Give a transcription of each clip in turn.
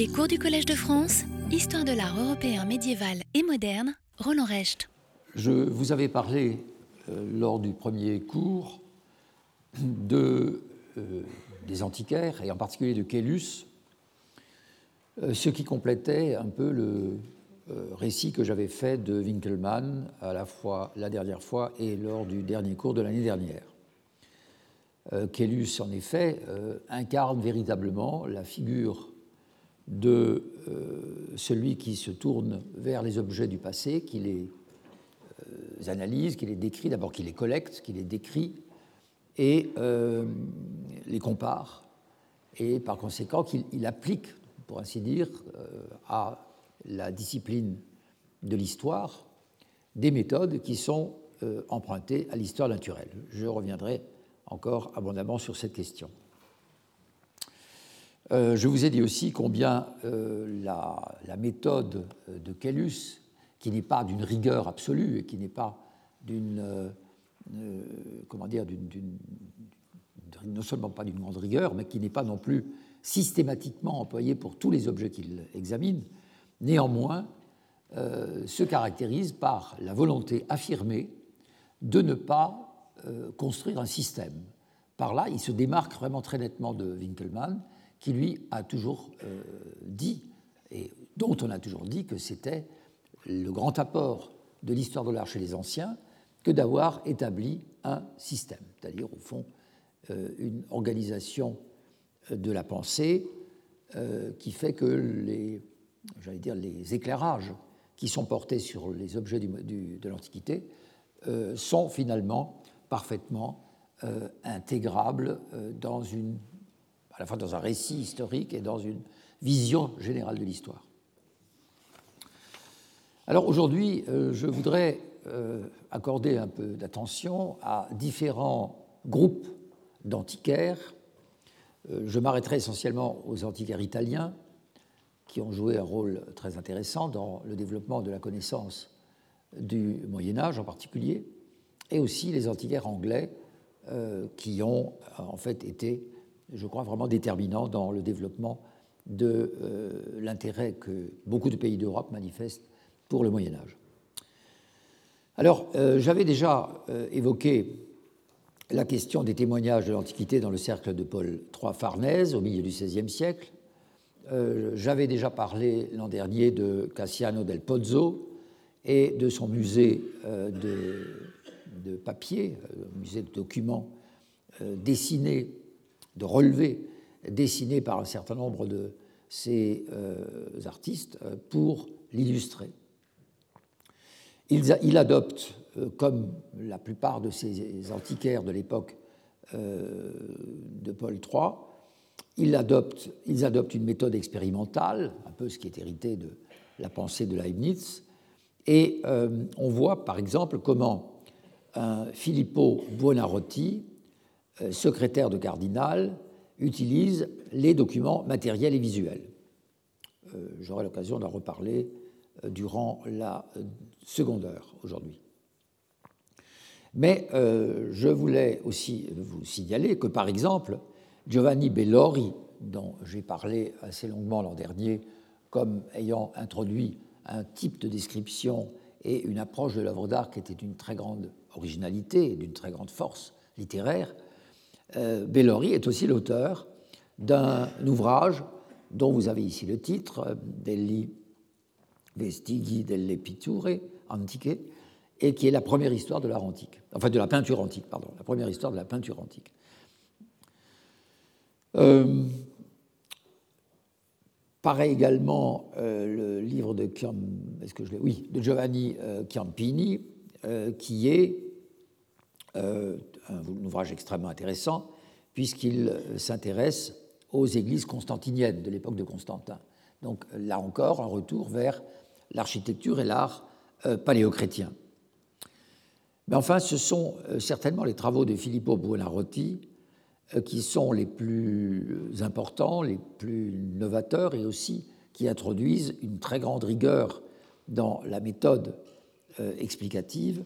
Les cours du Collège de France, Histoire de l'art européen médiéval et moderne, Roland Recht. Je vous avais parlé euh, lors du premier cours de, euh, des antiquaires, et en particulier de Kélus, euh, ce qui complétait un peu le récit que j'avais fait de Winkelmann à la fois la dernière fois et lors du dernier cours de l'année dernière. Kélus, en effet, incarne véritablement la figure de celui qui se tourne vers les objets du passé, qui les analyse, qui les décrit, d'abord qui les collecte, qui les décrit et euh, les compare, et par conséquent qu'il applique, pour ainsi dire, euh, à la discipline de l'histoire des méthodes qui sont euh, empruntées à l'histoire naturelle. Je reviendrai encore abondamment sur cette question. Je vous ai dit aussi combien la, la, méthode de Kellus qui n'est pas d'une rigueur absolue et qui n'est pas d'une euh, euh, comment dire non seulement pas d'une grande rigueur, mais qui n'est pas non plus systématiquement employée pour tous les objets qu'il examine, néanmoins euh, se caractérise par la volonté affirmée de ne pas construire un système. Par là, il se démarque vraiment très nettement de Winkelmann, qui lui a toujours dit, et dont on a toujours dit que c'était le grand apport de l'histoire de l'art chez les anciens que d'avoir établi un système, c'est-à-dire au fond euh, une organisation euh, de la pensée euh, qui fait que les, j'allais dire, les éclairages qui sont portés sur les objets de l'Antiquité sont finalement parfaitement intégrables dans une, à la fois dans un récit historique et dans une vision générale de l'histoire. Alors aujourd'hui, euh, je voudrais euh, accorder un peu d'attention à différents groupes d'antiquaires. Euh, je m'arrêterai essentiellement aux antiquaires italiens, qui ont joué un rôle très intéressant dans le développement de la connaissance du Moyen Âge en particulier, et aussi les antiquaires anglais, qui ont en fait été, je crois, vraiment déterminants dans le développement de l'intérêt que beaucoup de pays d'Europe manifestent pour le Moyen Âge. Alors, euh, j'avais déjà euh, évoqué la question des témoignages de l'Antiquité dans le cercle de Paul III Farnèse au milieu du XVIe siècle. Euh, j'avais déjà parlé l'an dernier de Cassiano del Pozzo et de son musée de, de, papier, musée de documents dessinés, de relevés dessinés par un certain nombre de ces artistes pour l'illustrer. Il, adopte, euh, comme la plupart de ces antiquaires de l'époque euh, de Paul III, ils adoptent, une méthode expérimentale, un peu ce qui est hérité de la pensée de Leibniz, et euh, on voit par exemple comment un Filippo Buonarroti, secrétaire de cardinal, utilise les documents matériels et visuels. J'aurai l'occasion d'en reparler durant la seconde heure aujourd'hui. Mais euh, je voulais aussi vous signaler que, par exemple, Giovanni Bellori, dont j'ai parlé assez longuement l'an dernier, comme ayant introduit un type de description et une approche de l'œuvre d'art qui était d'une très grande originalité et d'une très grande force littéraire, euh, Bellori est aussi l'auteur d'un ouvrage dont vous avez ici le titre, euh, Degli Vestigi delle Pitture Antiche, et qui est la première histoire de l'art antique, enfin de la peinture antique, pardon, la première histoire de la peinture antique. Euh, pareil également euh, le livre de, est-ce que je oui, de Giovanni euh, Chiampini, qui est un, ouvrage extrêmement intéressant, puisqu'il s'intéresse aux églises constantiniennes de l'époque de Constantin. Donc là encore, un retour vers l'architecture et l'art euh, paléochrétien. Mais enfin, ce sont euh, certainement les travaux de Filippo Buonarroti euh, qui sont les plus importants, les plus novateurs et aussi qui introduisent une très grande rigueur dans la méthode explicative.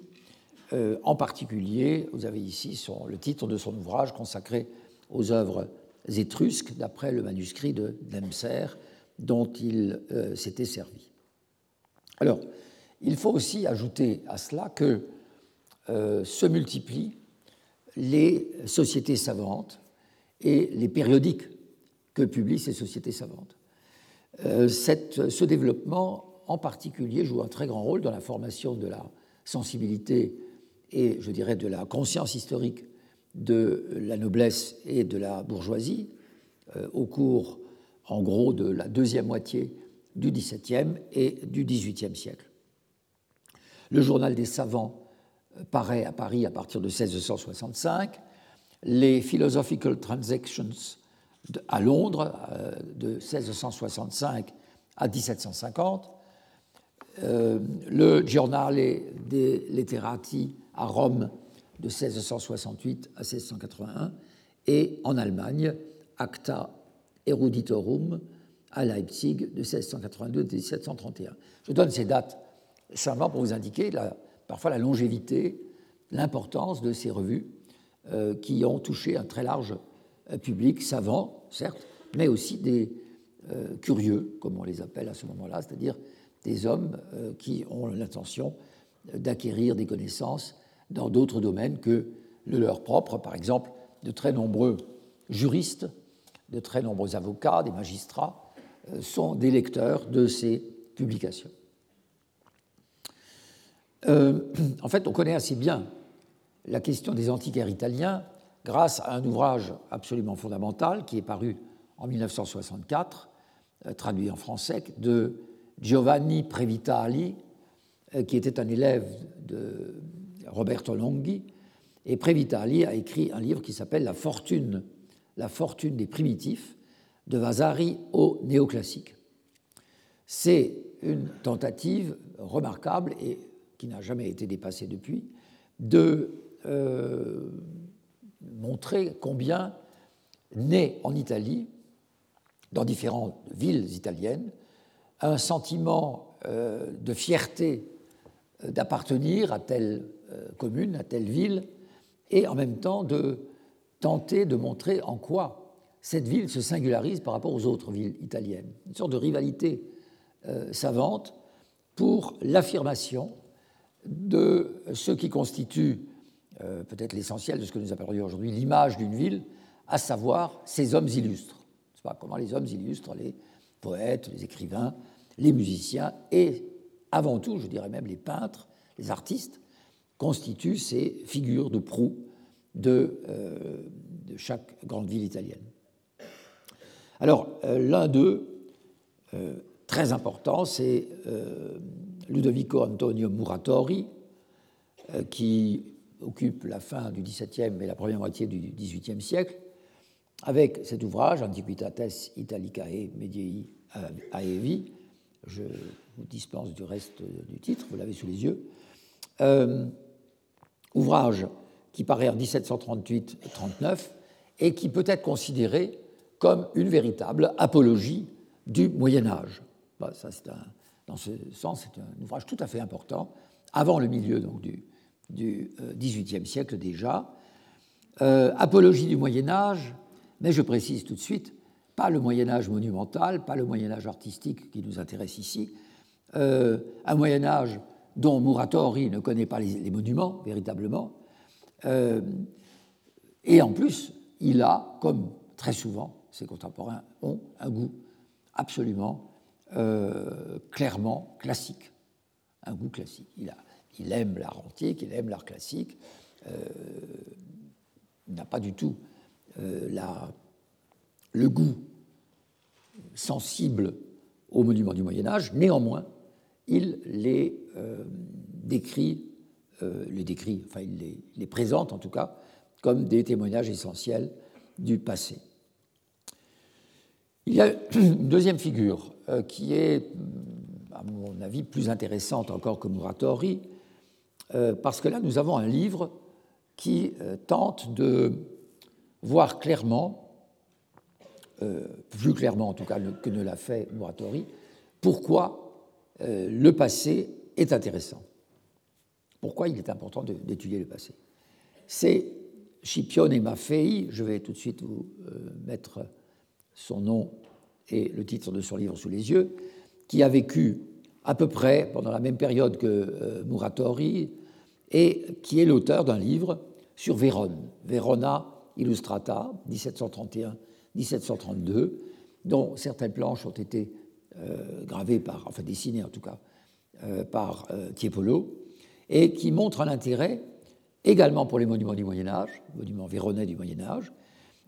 En particulier, vous avez ici le titre de son ouvrage consacré aux œuvres étrusques, d'après le manuscrit de Demser, dont il s'était servi. Alors, il faut aussi ajouter à cela que se multiplient les sociétés savantes et les périodiques que publient ces sociétés savantes. ce développement en particulier joue un très grand rôle dans la formation de la sensibilité et, je dirais, de la conscience historique de la noblesse et de la bourgeoisie euh, au cours, en gros, de la deuxième moitié du XVIIe et du XVIIIe siècle. Le journal des savants euh, paraît à Paris à partir de 1665, les Philosophical Transactions à Londres euh, de 1665 à 1750, le Giornale dei Letterati à Rome de 1668 à 1681 et en Allemagne, Acta Eruditorum à Leipzig de 1682 à 1731. Je donne ces dates simplement pour vous indiquer parfois la longévité, l'importance de ces revues euh, qui ont touché un très large euh, public, savant, certes, mais aussi des euh, curieux, comme on les appelle à ce moment-là, c'est-à-dire des hommes qui ont l'intention d'acquérir des connaissances dans d'autres domaines que le leur propre. Par exemple, de très nombreux juristes, de très nombreux avocats, des magistrats euh, sont des lecteurs de ces publications. Euh, en fait, on connaît assez bien la question des antiquaires italiens grâce à un ouvrage absolument fondamental qui est paru en 1964, euh, traduit en français, de Giovanni Previtali, qui était un élève de Roberto Longhi, et Previtali a écrit un livre qui s'appelle La fortune, la fortune des primitifs, de Vasari au néoclassique. C'est une tentative remarquable et qui n'a jamais été dépassée depuis de euh, montrer combien naît en Italie, dans différentes villes italiennes, un sentiment euh, de fierté euh, d'appartenir à telle commune, à telle ville, et en même temps de tenter de montrer en quoi cette ville se singularise par rapport aux autres villes italiennes. Une sorte de rivalité euh, savante pour l'affirmation de ce qui constitue peut-être l'essentiel de ce que nous appellerions aujourd'hui l'image d'une ville, à savoir ses hommes illustres. Pas comment les hommes illustres, les poètes, les écrivains, les musiciens et avant tout, je dirais même les peintres, les artistes, constituent ces figures de proue de, euh, chaque grande ville italienne. Alors, euh, l'un d'eux, euh, très important, c'est Ludovico Antonio Muratori, qui occupe la fin du XVIIe et la première moitié du XVIIIe siècle, avec cet ouvrage, Antiquitates Italicae Medii Aevi, je vous dispense du reste du titre, vous l'avez sous les yeux. Ouvrage qui paraît en 1738-39 et qui peut être considéré comme une véritable apologie du Moyen Âge. Bah, ça, dans ce sens, c'est un ouvrage tout à fait important, avant le milieu donc, du, du XVIIIe euh, siècle déjà. Euh, apologie du Moyen Âge, mais je précise tout de suite, pas le Moyen Âge monumental, pas le Moyen Âge artistique qui nous intéresse ici, euh, un Moyen Âge dont Muratori ne connaît pas les, monuments véritablement, euh, et en plus, il a, comme très souvent ses contemporains ont, un goût absolument euh, clairement classique, un goût classique. Il, aime l'art antique, il aime l'art classique, il n'a pas du tout le goût sensible aux monuments du Moyen Âge, néanmoins, il les euh, décrit, euh, les décrit, enfin il les, présente en tout cas, comme des témoignages essentiels du passé. Il y a une deuxième figure euh, qui est, à mon avis, plus intéressante encore que Muratori, parce que là, nous avons un livre qui tente de voir clairement euh, plus clairement en tout cas que ne l'a fait Muratori, pourquoi euh, le passé est intéressant. Pourquoi il est important d'étudier le passé? C'est Scipione Maffei, je vais tout de suite vous euh, mettre son nom et le titre de son livre sous les yeux, qui a vécu à peu près pendant la même période que euh, Muratori et qui est l'auteur d'un livre sur Vérone, Verona Illustrata, 1731-1732, dont certaines planches ont été euh, gravées par, enfin dessinées en tout cas, par Tiepolo, et qui montre un intérêt également pour les monuments du Moyen Âge, monuments véronnais du Moyen Âge.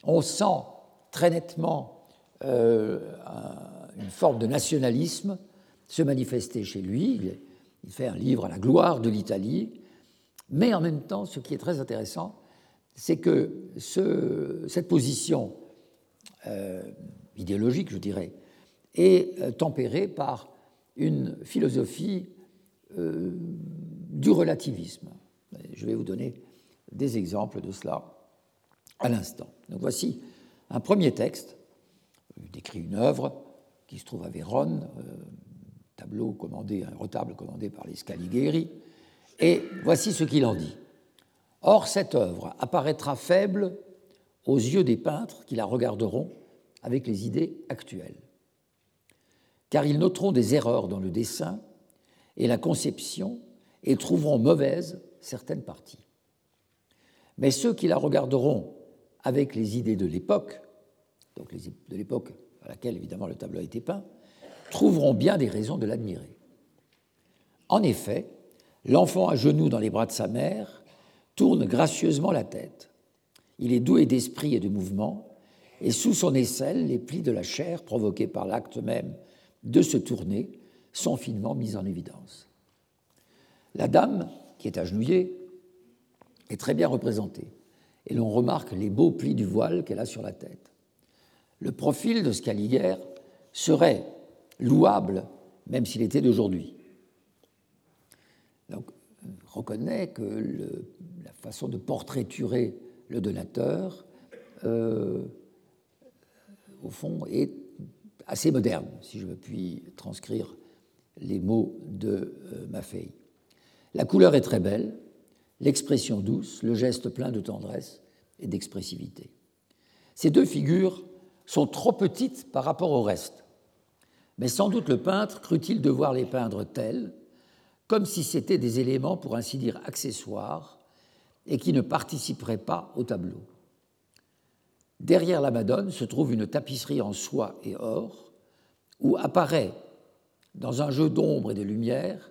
On sent très nettement une forme de nationalisme se manifester chez lui. Il fait un livre à la gloire de l'Italie. Mais en même temps, ce qui est très intéressant, c'est que cette position euh, idéologique, je dirais, est euh, tempérée par une philosophie euh, du relativisme. Je vais vous donner des exemples de cela à l'instant. Voici un premier texte. Il décrit une œuvre qui se trouve à Vérone, tableau commandé, un retable commandé par les Scaligeri, et voici ce qu'il en dit. Or, cette œuvre apparaîtra faible aux yeux des peintres qui la regarderont avec les idées actuelles, car ils noteront des erreurs dans le dessin et la conception et trouveront mauvaises certaines parties. Mais ceux qui la regarderont avec les idées de l'époque, donc de l'époque à laquelle évidemment le tableau a été peint, trouveront bien des raisons de l'admirer. En effet, l'enfant à genoux dans les bras de sa mère tourne gracieusement la tête. Il est doué d'esprit et de mouvement, et sous son aisselle, les plis de la chair provoqués par l'acte même de se tourner sont finement mis en évidence. La dame, qui est agenouillée, est très bien représentée, et l'on remarque les beaux plis du voile qu'elle a sur la tête. Le profil de Scaliger serait louable, même s'il était d'aujourd'hui. On reconnaît que la façon de portraiturer le donateur, euh, au fond, est assez moderne, si je puis transcrire les mots de euh, Maffei. La couleur est très belle, l'expression douce, le geste plein de tendresse et d'expressivité. Ces deux figures sont trop petites par rapport au reste mais sans doute le peintre crut-il devoir les peindre tels, comme si c'étaient des éléments, pour ainsi dire, accessoires, et qui ne participeraient pas au tableau. Derrière la Madone se trouve une tapisserie en soie et or, où apparaît, dans un jeu d'ombre et de lumière,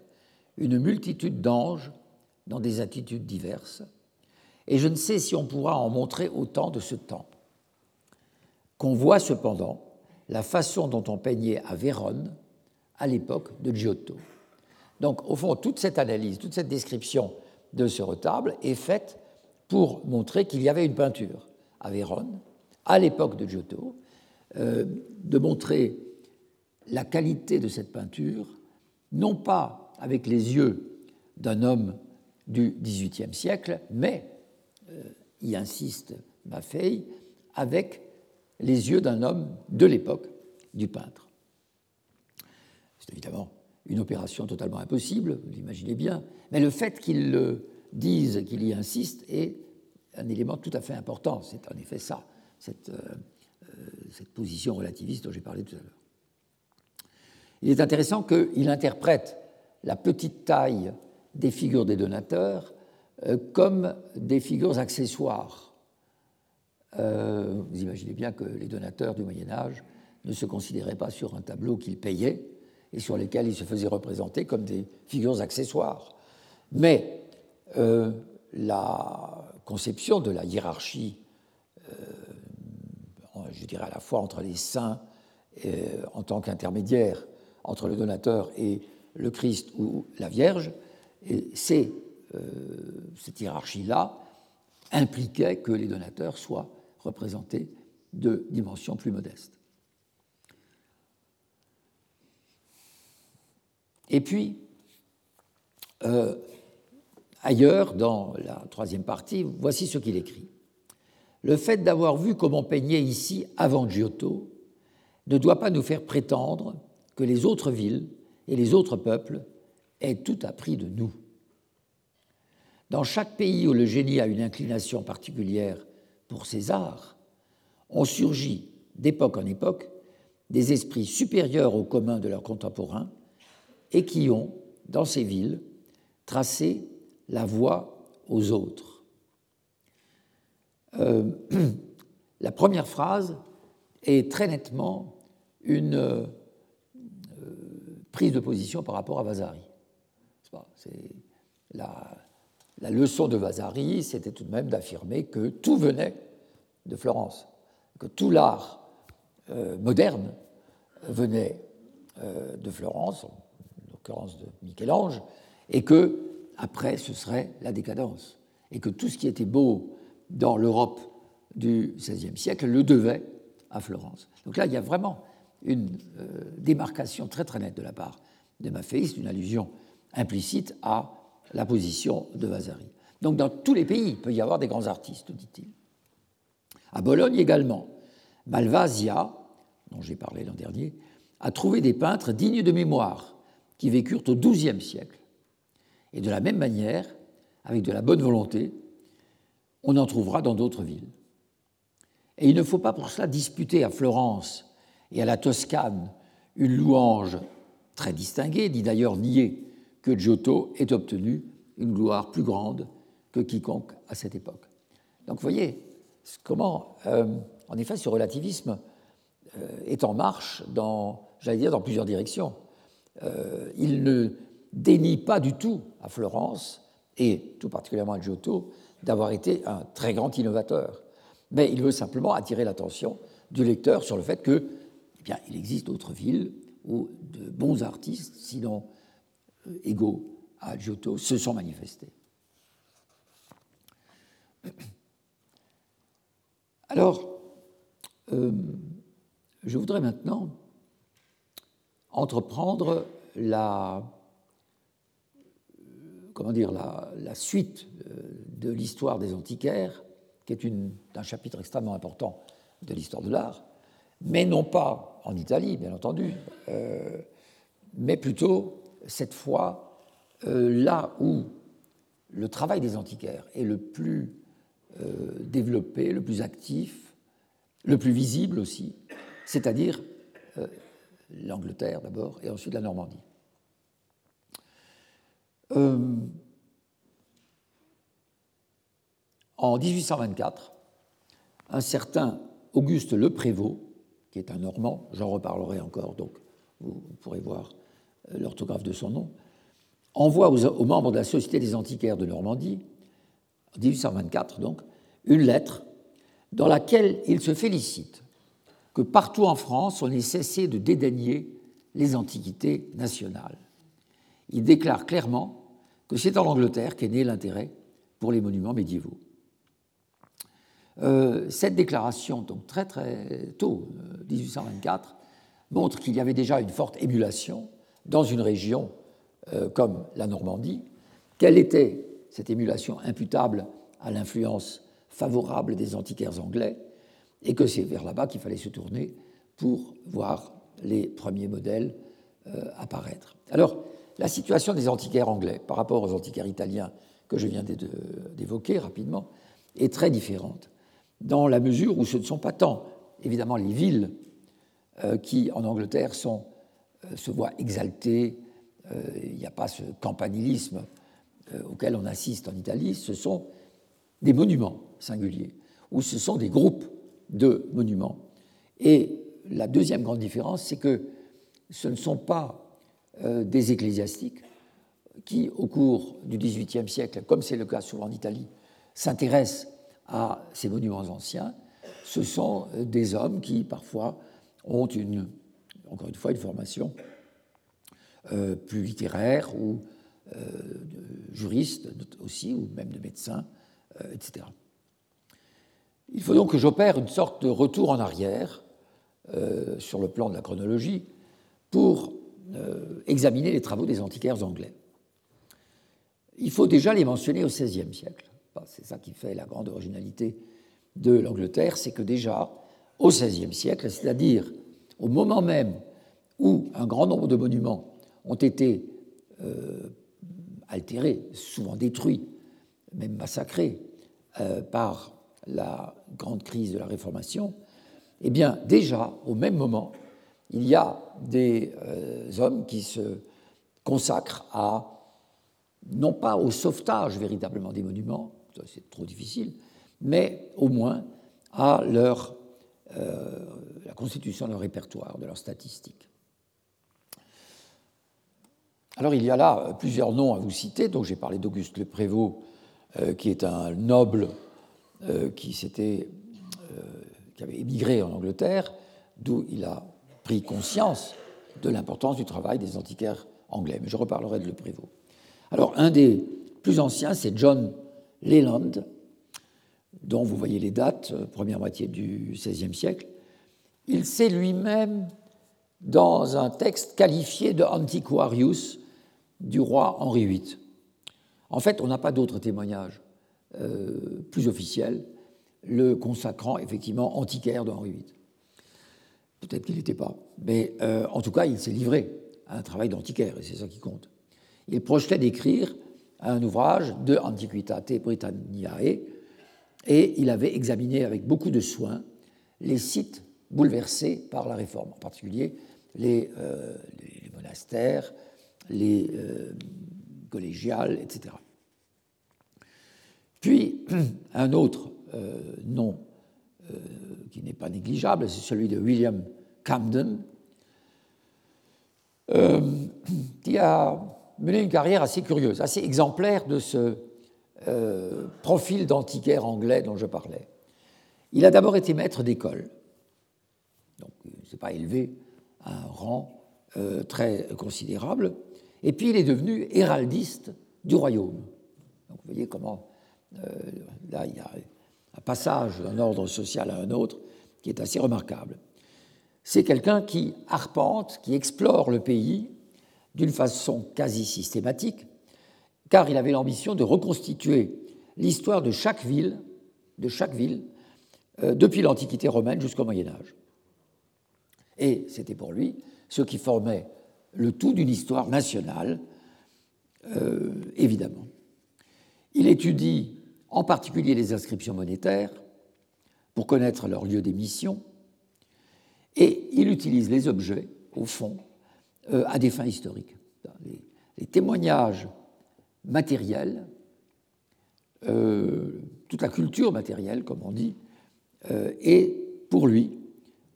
une multitude d'anges dans des attitudes diverses, et je ne sais si on pourra en montrer autant de ce temps. Qu'on voit cependant la façon dont on peignait à Vérone à l'époque de Giotto. Donc, au fond, toute cette analyse, toute cette description de ce retable est faite pour montrer qu'il y avait une peinture à Vérone à l'époque de Giotto, euh, de montrer la qualité de cette peinture, non pas avec les yeux d'un homme du XVIIIe siècle, mais, euh, y insiste Maffei, avec les yeux d'un homme de l'époque du peintre. C'est évidemment une opération totalement impossible, vous l'imaginez bien, mais le fait qu'il le dise, qu'il y insiste, est un élément tout à fait important. C'est en effet ça, cette, euh, cette position relativiste dont j'ai parlé tout à l'heure. Il est intéressant qu'il interprète la petite taille des figures des donateurs euh, comme des figures accessoires euh, vous imaginez bien que les donateurs du Moyen Âge ne se considéraient pas sur un tableau qu'ils payaient et sur lesquels ils se faisaient représenter comme des figures accessoires. Mais la conception de la hiérarchie, je dirais à la fois entre les saints en tant qu'intermédiaire entre le donateur et le Christ ou la Vierge, c'est cette hiérarchie-là impliquait que les donateurs soient représentés de dimensions plus modestes. Et puis, euh, ailleurs, dans la troisième partie, voici ce qu'il écrit. Le fait d'avoir vu comment peignait ici avant Giotto ne doit pas nous faire prétendre que les autres villes et les autres peuples aient tout appris de nous. Dans chaque pays où le génie a une inclination particulière pour ces arts ont surgi d'époque en époque des esprits supérieurs au commun de leurs contemporains et qui ont, dans ces villes, tracé la voie aux autres. Euh, la première phrase est très nettement une euh, prise de position par rapport à Vasari. La, la, leçon de Vasari, c'était tout de même d'affirmer que tout venait de Florence, que tout l'art euh, moderne venait euh, de Florence, en l'occurrence de Michel-Ange, et que après ce serait la décadence, et que tout ce qui était beau dans l'Europe du XVIe siècle le devait à Florence. Donc là, il y a vraiment une euh, démarcation très très nette de la part de Maffeis, une allusion implicite à la position de Vasari. Donc dans tous les pays, il peut y avoir des grands artistes, dit-il. À Bologne également, Malvasia, dont j'ai parlé l'an dernier, a trouvé des peintres dignes de mémoire qui vécurent au XIIe siècle. Et de la même manière, avec de la bonne volonté, on en trouvera dans d'autres villes. Et il ne faut pas pour cela disputer à Florence et à la Toscane une louange très distinguée, ni d'ailleurs nier que Giotto ait obtenu une gloire plus grande que quiconque à cette époque. Donc vous voyez comment, euh, en effet, ce relativisme euh, est en marche dans, j'allais dire, dans plusieurs directions. Euh, il ne dénie pas du tout à Florence, et tout particulièrement à Giotto, d'avoir été un très grand innovateur. Mais il veut simplement attirer l'attention du lecteur sur le fait que, eh bien, il existe d'autres villes où de bons artistes, sinon euh, égaux à Giotto, se sont manifestés. Alors, euh, je voudrais maintenant entreprendre la, comment dire, la, suite euh, de l'histoire des antiquaires, qui est un chapitre extrêmement important de l'histoire de l'art, mais non pas en Italie, bien entendu, euh, mais plutôt cette fois euh, là où le travail des antiquaires est le plus développé, le plus actif, le plus visible aussi, c'est-à-dire l'Angleterre d'abord et ensuite la Normandie. Euh, en 1824, un certain Auguste Le Prévost, qui est un Normand, j'en reparlerai encore, donc vous, pourrez voir euh, l'orthographe de son nom, envoie aux, aux, membres de la Société des antiquaires de Normandie, en 1824 donc, une lettre dans laquelle il se félicite que partout en France, on ait cessé de dédaigner les antiquités nationales. Il déclare clairement que c'est en Angleterre qu'est né l'intérêt pour les monuments médiévaux. Euh, cette déclaration, donc très très tôt, 1824, euh, montre qu'il y avait déjà une forte émulation dans une région euh, comme la Normandie. Quelle était cette émulation imputable à l'influence favorable des antiquaires anglais et que c'est vers là-bas qu'il fallait se tourner pour voir les premiers modèles apparaître. Alors, la situation des antiquaires anglais par rapport aux antiquaires italiens que je viens d'évoquer rapidement est très différente, dans la mesure où ce ne sont pas tant, évidemment, les villes euh, qui, en Angleterre, euh, se voient exaltées, il n'y a pas ce campanilisme auquel on assiste en Italie, ce sont des monuments singuliers, ou ce sont des groupes de monuments. Et la deuxième grande différence, c'est que ce ne sont pas euh, des ecclésiastiques qui, au cours du XVIIIe siècle, comme c'est le cas souvent en Italie, s'intéressent à ces monuments anciens. Ce sont euh, des hommes qui, parfois, ont une, encore une fois, une formation euh, plus littéraire ou juriste aussi, ou même de médecin, etc. Il faut donc que j'opère une sorte de retour en arrière euh, sur le plan de la chronologie pour euh, examiner les travaux des antiquaires anglais. Il faut déjà les mentionner au XVIe siècle. C'est ça qui fait la grande originalité de l'Angleterre, c'est que déjà au XVIe siècle, c'est-à-dire au moment même où un grand nombre de monuments ont été euh, altérés, souvent détruits, même massacrés par la grande crise de la Réformation, eh bien déjà, au même moment, il y a des hommes qui se consacrent à, non pas au sauvetage véritablement des monuments, c'est trop difficile, mais au moins à leur, la constitution de leur répertoire, de leurs statistiques. Alors il y a là euh, plusieurs noms à vous citer. Donc j'ai parlé d'Auguste Le Prévost, euh, qui est un noble euh, qui, qui avait émigré en Angleterre, d'où il a pris conscience de l'importance du travail des antiquaires anglais. Mais je reparlerai de Le Prévost. Alors un des plus anciens, c'est John Leland, dont vous voyez les dates, première moitié du XVIe siècle. Il s'est lui-même, dans un texte qualifié de antiquarius, du roi Henri VIII. En fait, on n'a pas d'autres témoignages euh, plus officiels le consacrant effectivement antiquaire de Henri VIII. Peut-être qu'il n'était pas, mais euh, en tout cas, il s'est livré à un travail d'antiquaire, et c'est ça qui compte. Il projetait d'écrire un ouvrage de Antiquitate Britanniae, et il avait examiné avec beaucoup de soin les sites bouleversés par la réforme, en particulier les, euh, monastères, les euh, collégiales, etc. Puis, un autre nom qui n'est pas négligeable, c'est celui de William Camden, qui a mené une carrière assez curieuse, assez exemplaire de ce profil d'antiquaire anglais dont je parlais. Il a d'abord été maître d'école, donc il ne s'est pas élevé à un rang très considérable, et puis il est devenu héraldiste du royaume. Donc vous voyez comment, euh, là, il y a un passage d'un ordre social à un autre qui est assez remarquable. C'est quelqu'un qui arpente, qui explore le pays d'une façon quasi systématique, car il avait l'ambition de reconstituer l'histoire de chaque ville, de chaque ville, euh, depuis l'Antiquité romaine jusqu'au Moyen Âge. Et c'était pour lui ce qui formait le tout d'une histoire nationale, euh, évidemment. Il étudie en particulier les inscriptions monétaires pour connaître leur lieu d'émission, et il utilise les objets, au fond, euh, à des fins historiques. Les, témoignages matériels, euh, toute la culture matérielle, comme on dit, est pour lui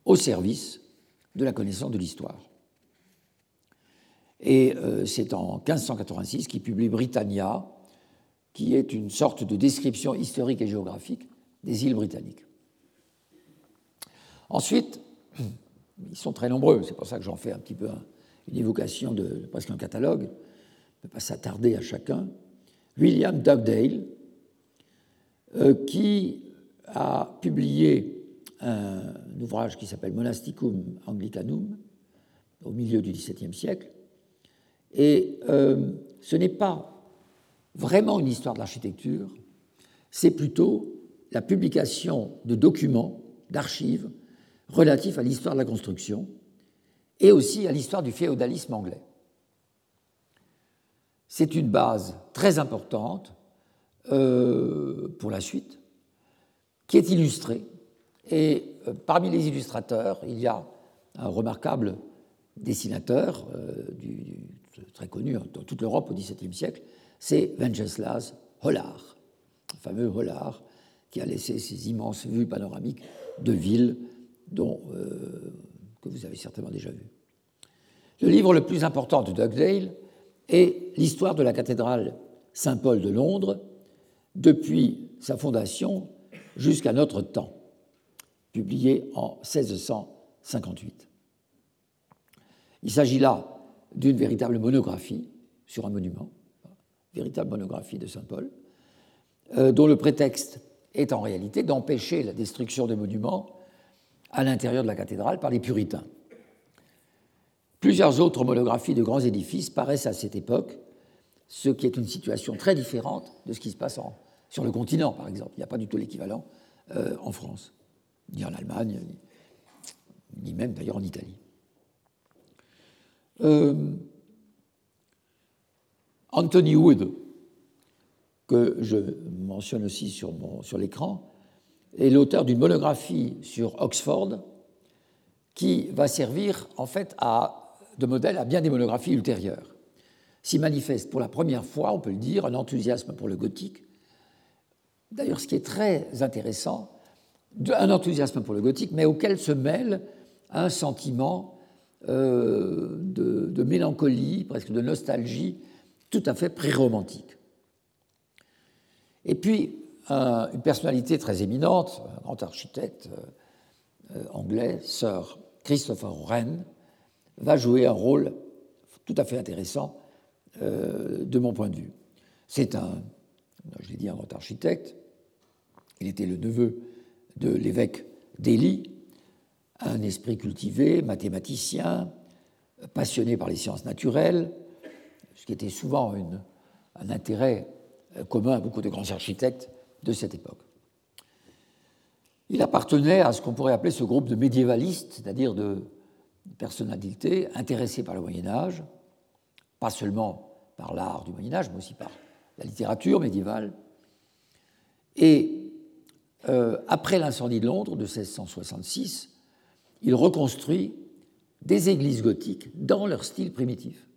au service de la connaissance de l'histoire. Et euh, c'est en 1586 qu'il publie Britannia, qui est une sorte de description historique et géographique des îles britanniques. Ensuite, ils sont très nombreux, c'est pour ça que j'en fais un petit peu une évocation de, presque un catalogue, ne pas s'attarder à chacun. William Dugdale, euh, qui a publié un ouvrage qui s'appelle Monasticum Anglicanum au milieu du XVIIe siècle, et euh, ce n'est pas vraiment une histoire de l'architecture, c'est plutôt la publication de documents, d'archives relatifs à l'histoire de la construction et aussi à l'histoire du féodalisme anglais. C'est une base très importante euh, pour la suite, qui est illustrée. Et euh, parmi les illustrateurs, il y a un remarquable dessinateur du, très connu dans toute l'Europe au XVIIe siècle, c'est Venceslas Hollar, le fameux Hollar qui a laissé ces immenses vues panoramiques de villes dont, euh, que vous avez certainement déjà vu. Le livre le plus important de Dugdale est l'histoire de la cathédrale Saint-Paul de Londres depuis sa fondation jusqu'à notre temps, publié en 1658. Il s'agit là d'une véritable monographie sur un monument, véritable monographie de Saint Paul, euh, dont le prétexte est en réalité d'empêcher la destruction des monuments à l'intérieur de la cathédrale par les puritains. Plusieurs autres monographies de grands édifices paraissent à cette époque, ce qui est une situation très différente de ce qui se passe sur le continent, par exemple. Il n'y a pas du tout l'équivalent euh, en France, ni en Allemagne, ni même d'ailleurs en Italie. Euh, Anthony Wood, que je mentionne aussi sur, l'écran, est l'auteur d'une monographie sur Oxford qui va servir en fait de modèle à bien des monographies ultérieures. S'y manifeste pour la première fois, on peut le dire, un enthousiasme pour le gothique. D'ailleurs, ce qui est très intéressant, un enthousiasme pour le gothique, mais auquel se mêle un sentiment euh, de, mélancolie, presque de nostalgie, tout à fait pré-romantique. Et puis, une personnalité très éminente, un grand architecte euh, anglais, Sir Christopher Wren, va jouer un rôle tout à fait intéressant euh, de mon point de vue. C'est un, je l'ai dit, un grand architecte. Il était le neveu de l'évêque d'Ely, un esprit cultivé, mathématicien, passionné par les sciences naturelles, ce qui était souvent un intérêt commun à beaucoup de grands architectes de cette époque. Il appartenait à ce qu'on pourrait appeler ce groupe de médiévalistes, c'est-à-dire de personnalités intéressées par le Moyen Âge, pas seulement par l'art du Moyen Âge, mais aussi par la littérature médiévale. Et euh, après l'incendie de Londres de 1666, il reconstruit des églises gothiques dans leur style primitif.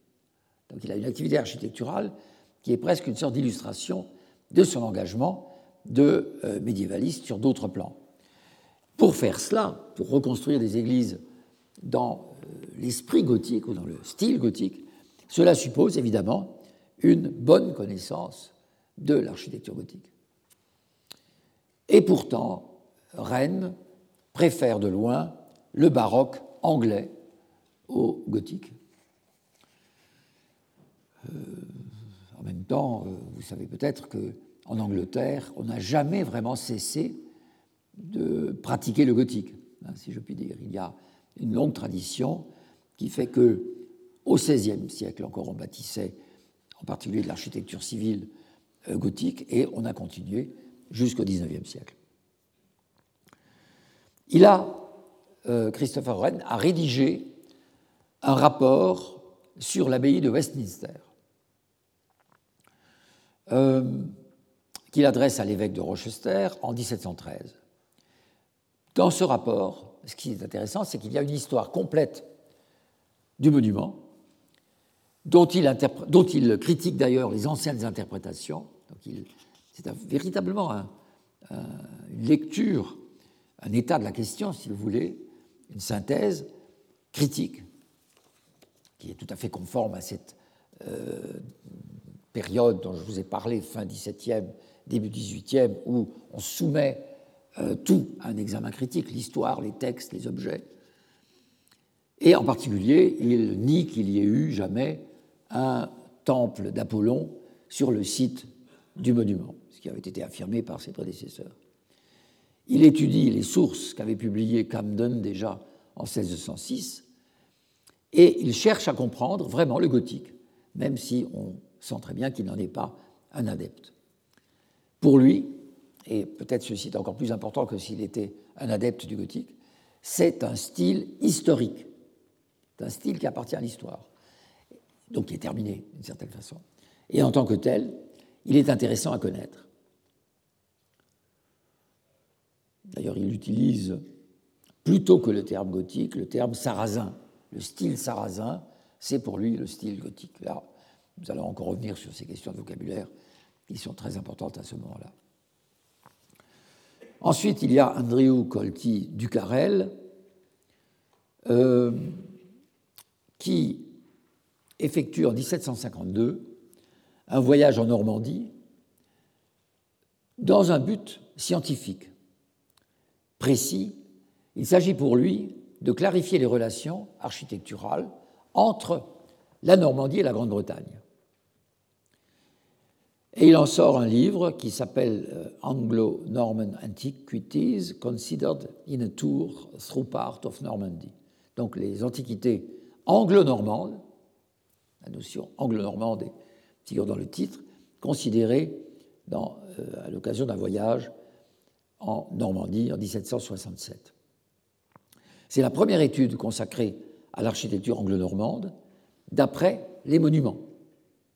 Donc il a une activité architecturale qui est presque une sorte d'illustration de son engagement de euh, médiévaliste sur d'autres plans. Pour faire cela, pour reconstruire des églises dans euh, l'esprit gothique ou dans le style gothique, cela suppose évidemment une bonne connaissance de l'architecture gothique. Et pourtant, Rennes préfère de loin le baroque anglais au gothique. Euh, en même temps, euh, vous savez peut-être qu'en Angleterre, on n'a jamais vraiment cessé de pratiquer le gothique, hein, si je puis dire. Il y a une longue tradition qui fait que, au XVIe siècle encore, on bâtissait en particulier de l'architecture civile euh, gothique, et on a continué jusqu'au XIXe siècle. Il a, Christopher Wren, a rédigé un rapport sur l'abbaye de Westminster, euh, qu'il adresse à l'évêque de Rochester en 1713. Dans ce rapport, ce qui est intéressant, c'est qu'il y a une histoire complète du monument, dont il, critique d'ailleurs les anciennes interprétations. C'est véritablement une lecture, un état de la question, si vous voulez, une synthèse critique, qui est tout à fait conforme à cette euh, période dont je vous ai parlé, fin 17e, début 18e, où on soumet euh, tout à un examen critique, l'histoire, les textes, les objets. Et en particulier, il nie qu'il y ait eu jamais un temple d'Apollon sur le site du monument, ce qui avait été affirmé par ses prédécesseurs. Il étudie les sources qu'avait publiées Camden déjà en 1606 et il cherche à comprendre vraiment le gothique, même si on sent très bien qu'il n'en est pas un adepte. Pour lui, et peut-être ceci est encore plus important que s'il était un adepte du gothique, c'est un style historique, c'est un style qui appartient à l'histoire, donc qui est terminé d'une certaine façon. Et en tant que tel, il est intéressant à connaître. D'ailleurs, il utilise plutôt que le terme gothique, le terme sarrasin. Le style sarrasin, c'est pour lui le style gothique. Nous allons encore revenir sur ces questions de vocabulaire qui sont très importantes à ce moment-là. Ensuite, il y a Andrew Colty Ducarel, euh, qui effectue en 1752 un voyage en Normandie dans un but scientifique précis. Il s'agit pour lui de clarifier les relations architecturales entre la Normandie et la Grande-Bretagne. Et il en sort un livre qui s'appelle euh, Anglo-Norman Antiquities Considered in a Tour Through Part of Normandy. Donc les antiquités anglo-normandes, la notion anglo-normande figure dans le titre, considérées dans, euh, à l'occasion d'un voyage en Normandie en 1767. C'est la première étude consacrée à l'architecture anglo-normande d'après les monuments.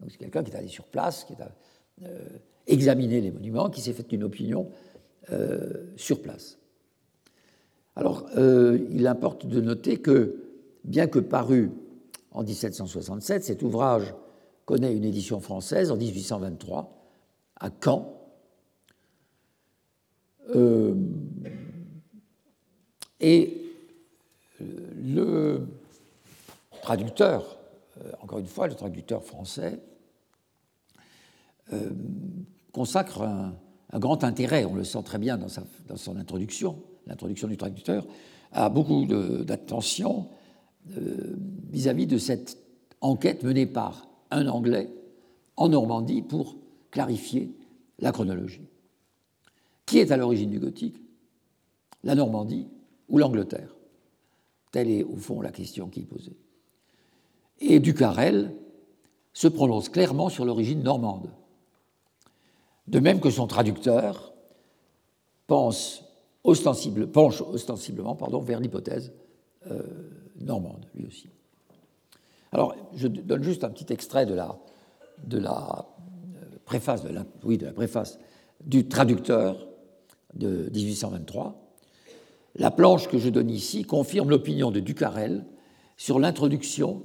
C'est quelqu'un qui est allé sur place, qui a euh, examiné les monuments, qui s'est fait une opinion euh, sur place. Alors, euh, il importe de noter que, bien que paru en 1767, cet ouvrage connaît une édition française en 1823 à Caen. Et le traducteur, encore une fois, le traducteur français, consacre un, grand intérêt, on le sent très bien dans, son introduction, l'introduction du traducteur, a beaucoup d'attention euh, vis-à-vis de cette enquête menée par un Anglais en Normandie pour clarifier la chronologie. Qui est à l'origine du gothique? La Normandie ou l'Angleterre? Telle est au fond la question qui est posée. Et Ducarel se prononce clairement sur l'origine normande. De même que son traducteur pense penche ostensiblement pardon, vers l'hypothèse euh, normande, lui aussi. Alors, je donne juste un petit extrait de la, euh, préface du traducteur de 1823. La planche que je donne ici confirme l'opinion de Ducarel sur l'introduction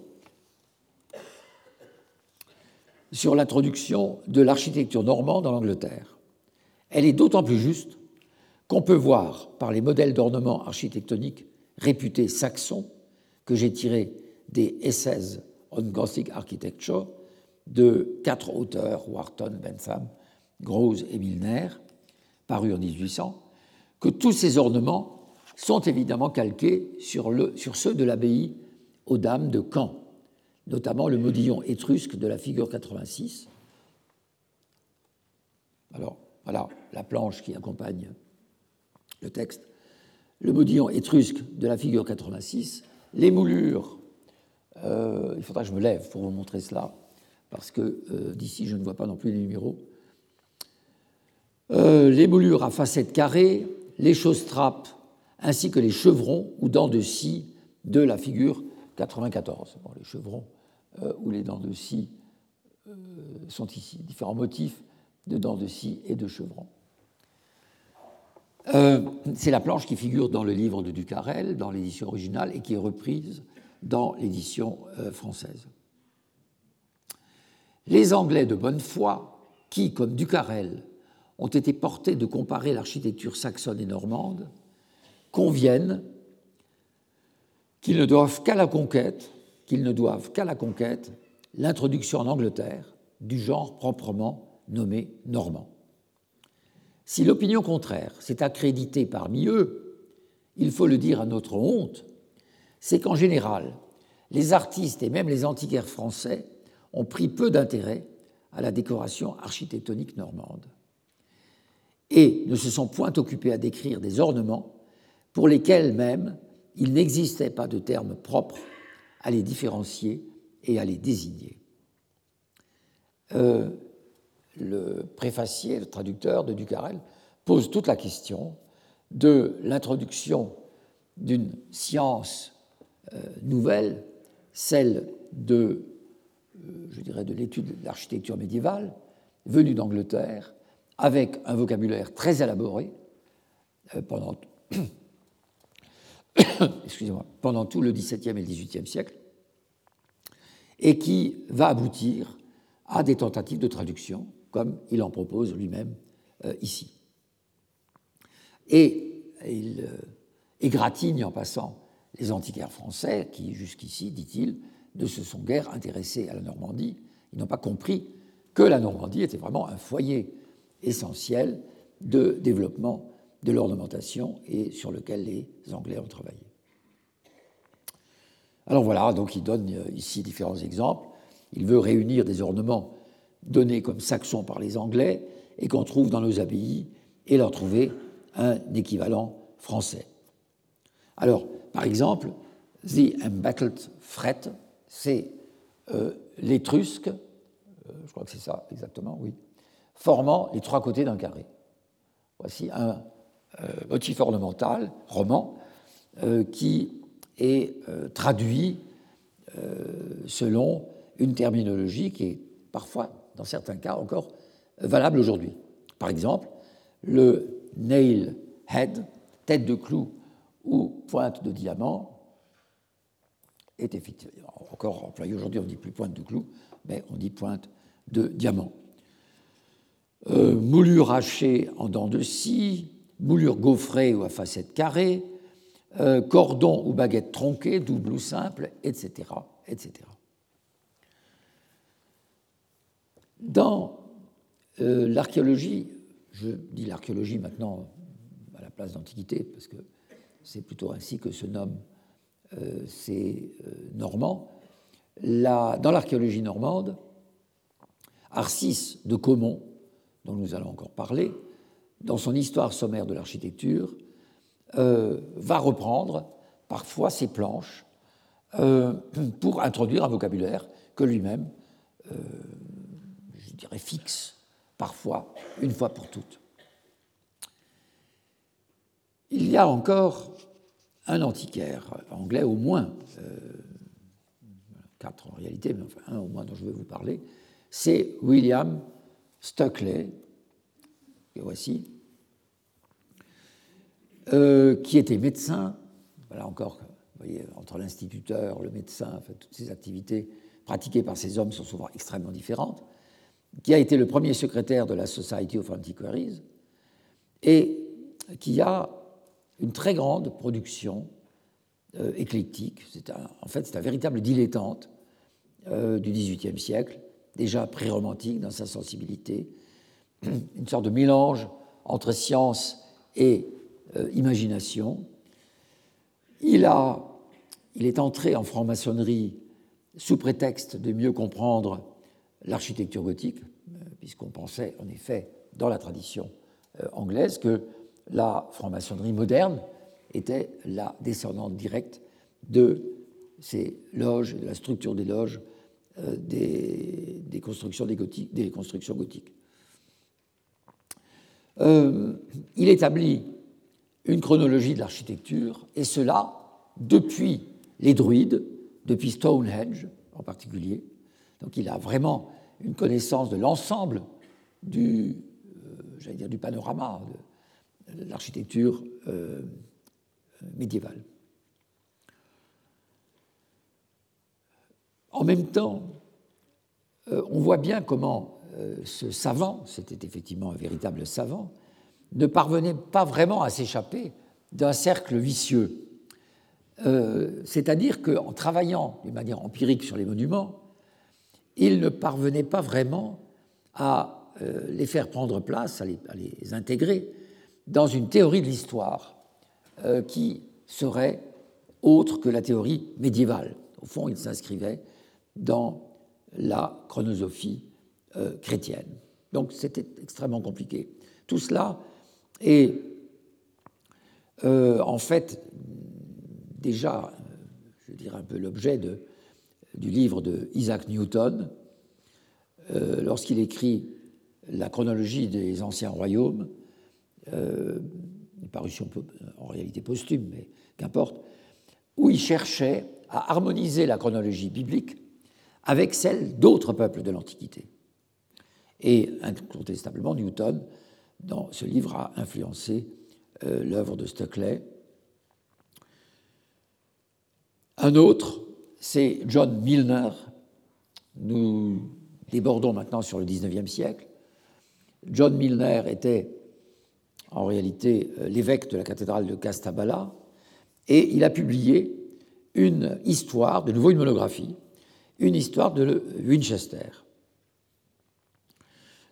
sur l'introduction de l'architecture normande en Angleterre. Elle est d'autant plus juste qu'on peut voir par les modèles d'ornement architectonique réputés saxons que j'ai tirés des Essays on Gothic Architecture de quatre auteurs, Wharton, Bentham, Groves et Milner, parus en 1800, que tous ces ornements sont évidemment calqués sur, ceux de l'abbaye aux dames de Caen, notamment le modillon étrusque de la figure 86. Alors, voilà la planche qui accompagne le texte. Le modillon étrusque de la figure 86, les moulures, euh, il faudra que je me lève pour vous montrer cela, parce que euh, d'ici je ne vois pas non plus les numéros. Euh, les moulures à facettes carrées, les chausses-trappes, ainsi que les chevrons ou dents de scie de la figure 94. les chevrons ou les dents de scie sont ici, différents motifs de dents de scie et de chevrons. Euh, c'est la planche qui figure dans le livre de Ducarel, dans l'édition originale, et qui est reprise dans l'édition euh, française. Les Anglais de bonne foi, qui, comme Ducarel, ont été portés de comparer l'architecture saxonne et normande, conviennent qu'ils ne doivent qu'à la conquête, qu'ils ne doivent qu'à la conquête l'introduction en Angleterre du genre proprement nommé normand. Si l'opinion contraire s'est accréditée parmi eux, il faut le dire à notre honte, c'est qu'en général, les artistes et même les antiquaires français ont pris peu d'intérêt à la décoration architectonique normande et ne se sont point occupés à décrire des ornements pour lesquels même il n'existait pas de terme propre à les différencier et à les désigner. Euh, le préfacier, le traducteur de Ducarel, pose toute la question de l'introduction d'une science euh, nouvelle, celle de, euh, je dirais, de l'étude de l'architecture médiévale, venue d'Angleterre, avec un vocabulaire très élaboré euh, pendant, pendant tout le XVIIe et le XVIIIe siècle, et qui va aboutir à des tentatives de traduction comme il en propose lui-même euh, ici. Et il euh, égratigne en passant les antiquaires français qui, jusqu'ici, dit-il, ne se sont guère intéressés à la Normandie. Ils n'ont pas compris que la Normandie était vraiment un foyer essentiel de développement de l'ornementation et sur lequel les Anglais ont travaillé. Alors voilà, donc il donne euh, ici différents exemples. Il veut réunir des ornements donnés comme saxons par les Anglais et qu'on trouve dans nos abbayes et leur trouver un équivalent français. Alors, par exemple, The Embattled Fret, c'est euh, l'étrusque, euh, je crois que c'est ça exactement, oui, formant les trois côtés d'un carré. Voici un motif ornemental roman qui est traduit selon une terminologie qui est parfois dans certains cas encore valable aujourd'hui. Par exemple, le nail head, tête de clou ou pointe de diamant est effectivement encore employé aujourd'hui, on ne dit plus pointe de clou, mais on dit pointe de diamant. Euh, moulure hachée en dents de scie, moulure gaufrée ou à facette carrée, euh, cordon ou baguette tronquée, double ou simple, etc. etc. Dans euh, l'archéologie, je dis l'archéologie maintenant à la place d'Antiquité, parce que c'est plutôt ainsi que se nomment ces Normands, dans l'archéologie normande, Arcis de Caumont, dont nous allons encore parler, dans son histoire sommaire de l'architecture, euh, va reprendre parfois ses planches euh, pour introduire un vocabulaire que lui-même, euh, je dirais, fixe parfois, une fois pour toutes. Il y a encore un antiquaire anglais au moins, quatre en réalité, mais enfin un au moins dont je vais vous parler, c'est William Stockley, voici, euh, qui était médecin, voilà encore, vous voyez, entre l'instituteur, le médecin, toutes ces activités pratiquées par ces hommes sont souvent extrêmement différentes, qui a été le premier secrétaire de la Society of Antiquaries et qui a une très grande production euh, éclectique. en fait, c'est un véritable dilettante euh, du XVIIIe siècle, déjà pré-romantique dans sa sensibilité, une sorte de mélange entre science et euh, imagination. Il, a, il est entré en franc-maçonnerie sous prétexte de mieux comprendre l'architecture gothique, euh, puisqu'on pensait en effet dans la tradition euh, anglaise que la franc-maçonnerie moderne était la descendante directe de ces loges, de la structure des loges des, constructions gothiques. Euh, il établit une chronologie de l'architecture, et cela depuis les druides, depuis Stonehenge en particulier. Donc il a vraiment une connaissance de l'ensemble du, euh, du panorama de, l'architecture euh, médiévale. En même temps, on voit bien comment euh, ce savant, c'était effectivement un véritable savant, ne parvenait pas vraiment à s'échapper d'un cercle vicieux. Euh, c'est-à-dire qu'en travaillant d'une manière empirique sur les monuments, il ne parvenait pas vraiment à euh, les faire prendre place, à les, intégrer dans une théorie de l'histoire qui serait autre que la théorie médiévale. Au fond, il s'inscrivait dans la chronosophie euh, chrétienne. Donc c'était extrêmement compliqué. Tout cela est euh, en fait déjà, je dirais un peu l'objet du livre de Isaac Newton, euh, lorsqu'il écrit la chronologie des anciens royaumes, une parution en réalité posthume, mais qu'importe, où il cherchait à harmoniser la chronologie biblique avec celle d'autres peuples de l'Antiquité. Et incontestablement, Newton, dans ce livre, a influencé euh, l'œuvre de Stockley. Un autre, c'est John Milner. Nous débordons maintenant sur le XIXe siècle. John Milner était en réalité euh, l'évêque de la cathédrale de Castabala et il a publié une histoire, de nouveau une monographie, une histoire de Winchester.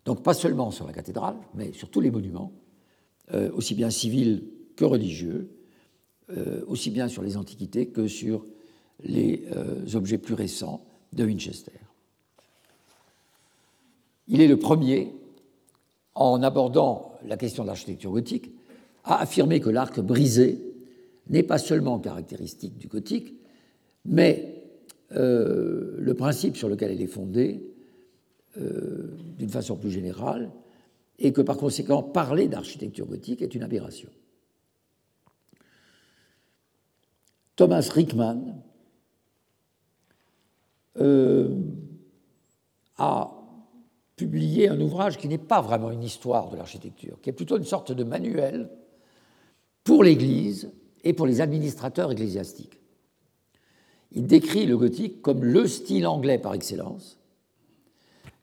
Donc pas seulement sur la cathédrale, mais sur tous les monuments, euh, aussi bien civils que religieux, euh, aussi bien sur les antiquités que sur les euh, objets plus récents de Winchester. Il est le premier, en abordant la question de l'architecture gothique, à affirmer que l'arc brisé n'est pas seulement caractéristique du gothique, mais le principe sur lequel elle est fondée euh, d'une façon plus générale, et que par conséquent, parler d'architecture gothique est une aberration. Thomas Rickman euh, a publié un ouvrage qui n'est pas vraiment une histoire de l'architecture, qui est plutôt une sorte de manuel pour l'Église et pour les administrateurs ecclésiastiques. Il décrit le gothique comme le style anglais par excellence,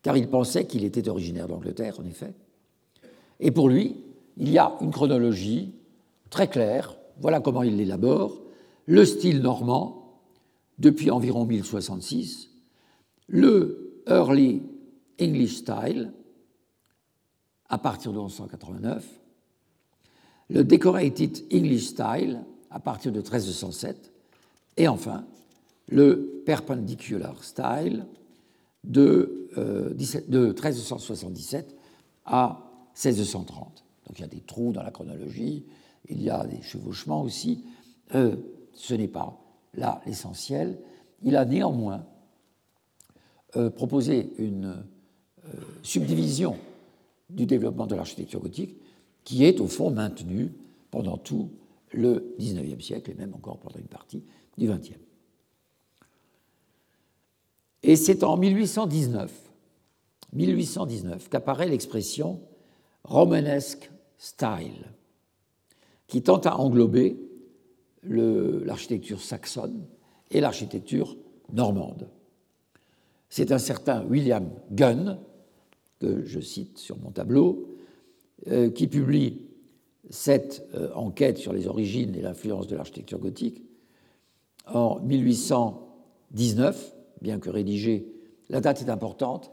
car il pensait qu'il était originaire d'Angleterre, en effet. Et pour lui, il y a une chronologie très claire, voilà comment il l'élabore, le style normand, depuis environ 1066, le Early English Style, à partir de 1189, le Decorated English Style, à partir de 1307, et enfin le Perpendicular Style de, euh, de 1377 à 1630. Donc il y a des trous dans la chronologie, il y a des chevauchements aussi. Euh, ce n'est pas là l'essentiel. Il a néanmoins euh, proposé une subdivision du développement de l'architecture gothique qui est au fond maintenue pendant tout le XIXe siècle et même encore pendant une partie du XXe. Et c'est en 1819, 1819 qu'apparaît l'expression romanesque style, qui tente à englober l'architecture saxonne et l'architecture normande. C'est un certain William Gunn, que je cite sur mon tableau, euh, qui publie cette euh, enquête sur les origines et l'influence de l'architecture gothique en 1819 bien que rédigé, la date est importante,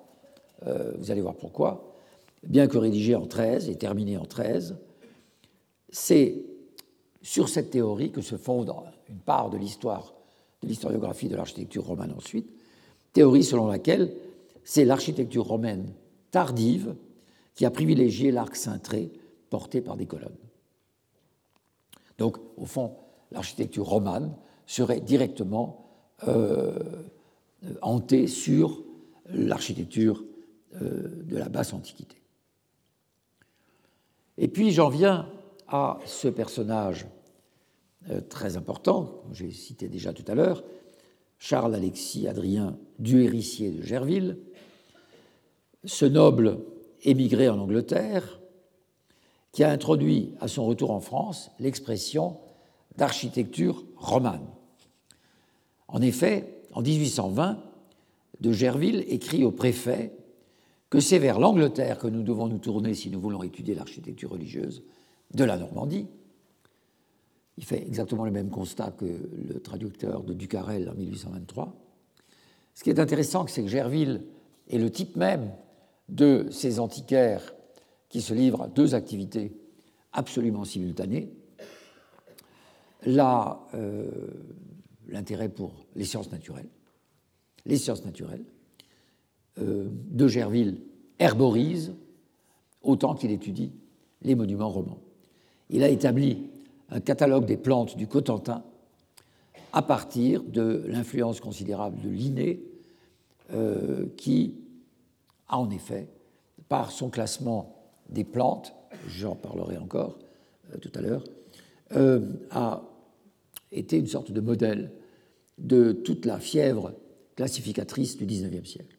euh, vous allez voir pourquoi, bien que rédigé en 13 et terminé en 13, c'est sur cette théorie que se fonde une part de l'histoire, de l'historiographie de l'architecture romaine ensuite, théorie selon laquelle c'est l'architecture romaine tardive qui a privilégié l'arc cintré porté par des colonnes. Donc, au fond, l'architecture romane serait directement euh, hanté sur l'architecture euh, de la basse antiquité. Et puis j'en viens à ce personnage euh, très important, que j'ai cité déjà tout à l'heure, Charles-Alexis Adrien Duhéricier de Gerville, ce noble émigré en Angleterre, qui a introduit à son retour en France l'expression d'architecture romane. En effet, en 1820, de Gerville écrit au préfet que c'est vers l'Angleterre que nous devons nous tourner si nous voulons étudier l'architecture religieuse de la Normandie. Il fait exactement le même constat que le traducteur de Ducarel en 1823. Ce qui est intéressant, c'est que Gerville est le type même de ces antiquaires qui se livrent à deux activités absolument simultanées. La, euh, l'intérêt pour les sciences naturelles. Les sciences naturelles. Euh, de Gerville herborise autant qu'il étudie les monuments romans. Il a établi un catalogue des plantes du Cotentin à partir de l'influence considérable de Linné, euh, qui a en effet, par son classement des plantes, j'en parlerai encore euh, tout à l'heure, a était une sorte de modèle de toute la fièvre classificatrice du XIXe siècle.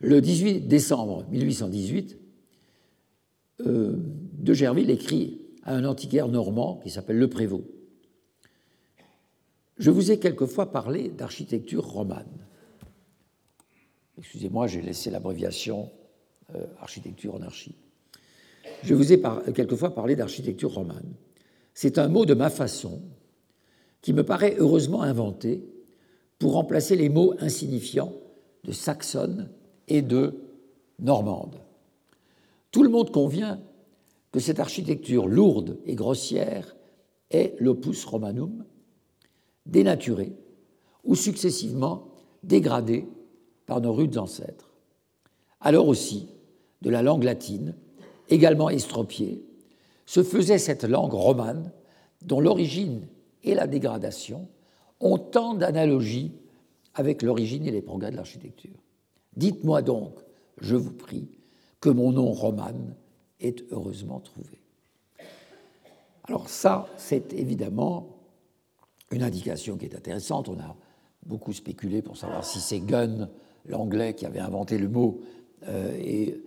Le 18 décembre 1818, euh, De Gerville écrit à un antiquaire normand qui s'appelle Le Prévost Je vous ai quelquefois parlé d'architecture romane. Excusez-moi, j'ai laissé l'abréviation euh, architecture en archi. Je vous ai quelquefois parlé d'architecture romane. C'est un mot de ma façon qui me paraît heureusement inventé pour remplacer les mots insignifiants de saxonne et de normande. Tout le monde convient que cette architecture lourde et grossière est l'opus romanum, dénaturée ou successivement dégradée par nos rudes ancêtres. Alors aussi, de la langue latine, également estropiée, se faisait cette langue romane dont l'origine et la dégradation ont tant d'analogies avec l'origine et les progrès de l'architecture. Dites-moi donc, je vous prie, que mon nom romane est heureusement trouvé. Alors ça, c'est évidemment une indication qui est intéressante. On a beaucoup spéculé pour savoir si c'est Gunn, l'anglais, qui avait inventé le mot, euh, et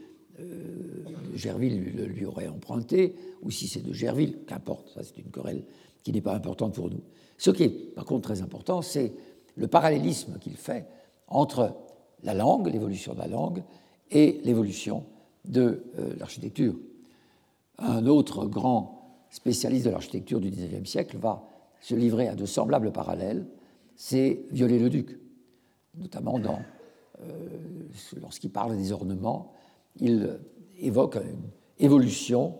Gerville lui aurait emprunté, ou si c'est de Gerville, qu'importe, ça c'est une querelle qui n'est pas importante pour nous. Ce qui est par contre très important, c'est le parallélisme qu'il fait entre la langue, l'évolution de la langue, et l'évolution de euh, l'architecture. Un autre grand spécialiste de l'architecture du XIXe siècle va se livrer à de semblables parallèles, c'est Viollet-le-Duc, notamment dans, euh, lorsqu'il parle des ornements, il évoque une évolution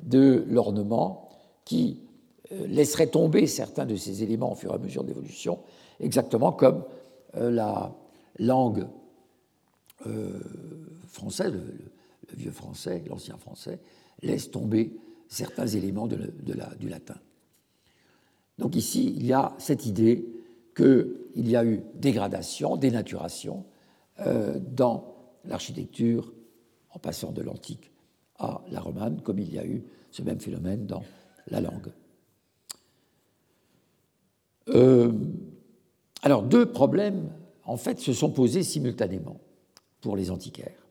de l'ornement qui euh, laisserait tomber certains de ces éléments au fur et à mesure de l'évolution, exactement comme la langue française, le, vieux français, l'ancien français, laisse tomber certains éléments de, du latin. Donc ici, il y a cette idée qu'il y a eu dégradation, dénaturation euh, dans l'architecture, en passant de l'antique à la romane, comme il y a eu ce même phénomène dans la langue. Euh, alors, deux problèmes, en fait, se sont posés simultanément pour les antiquaires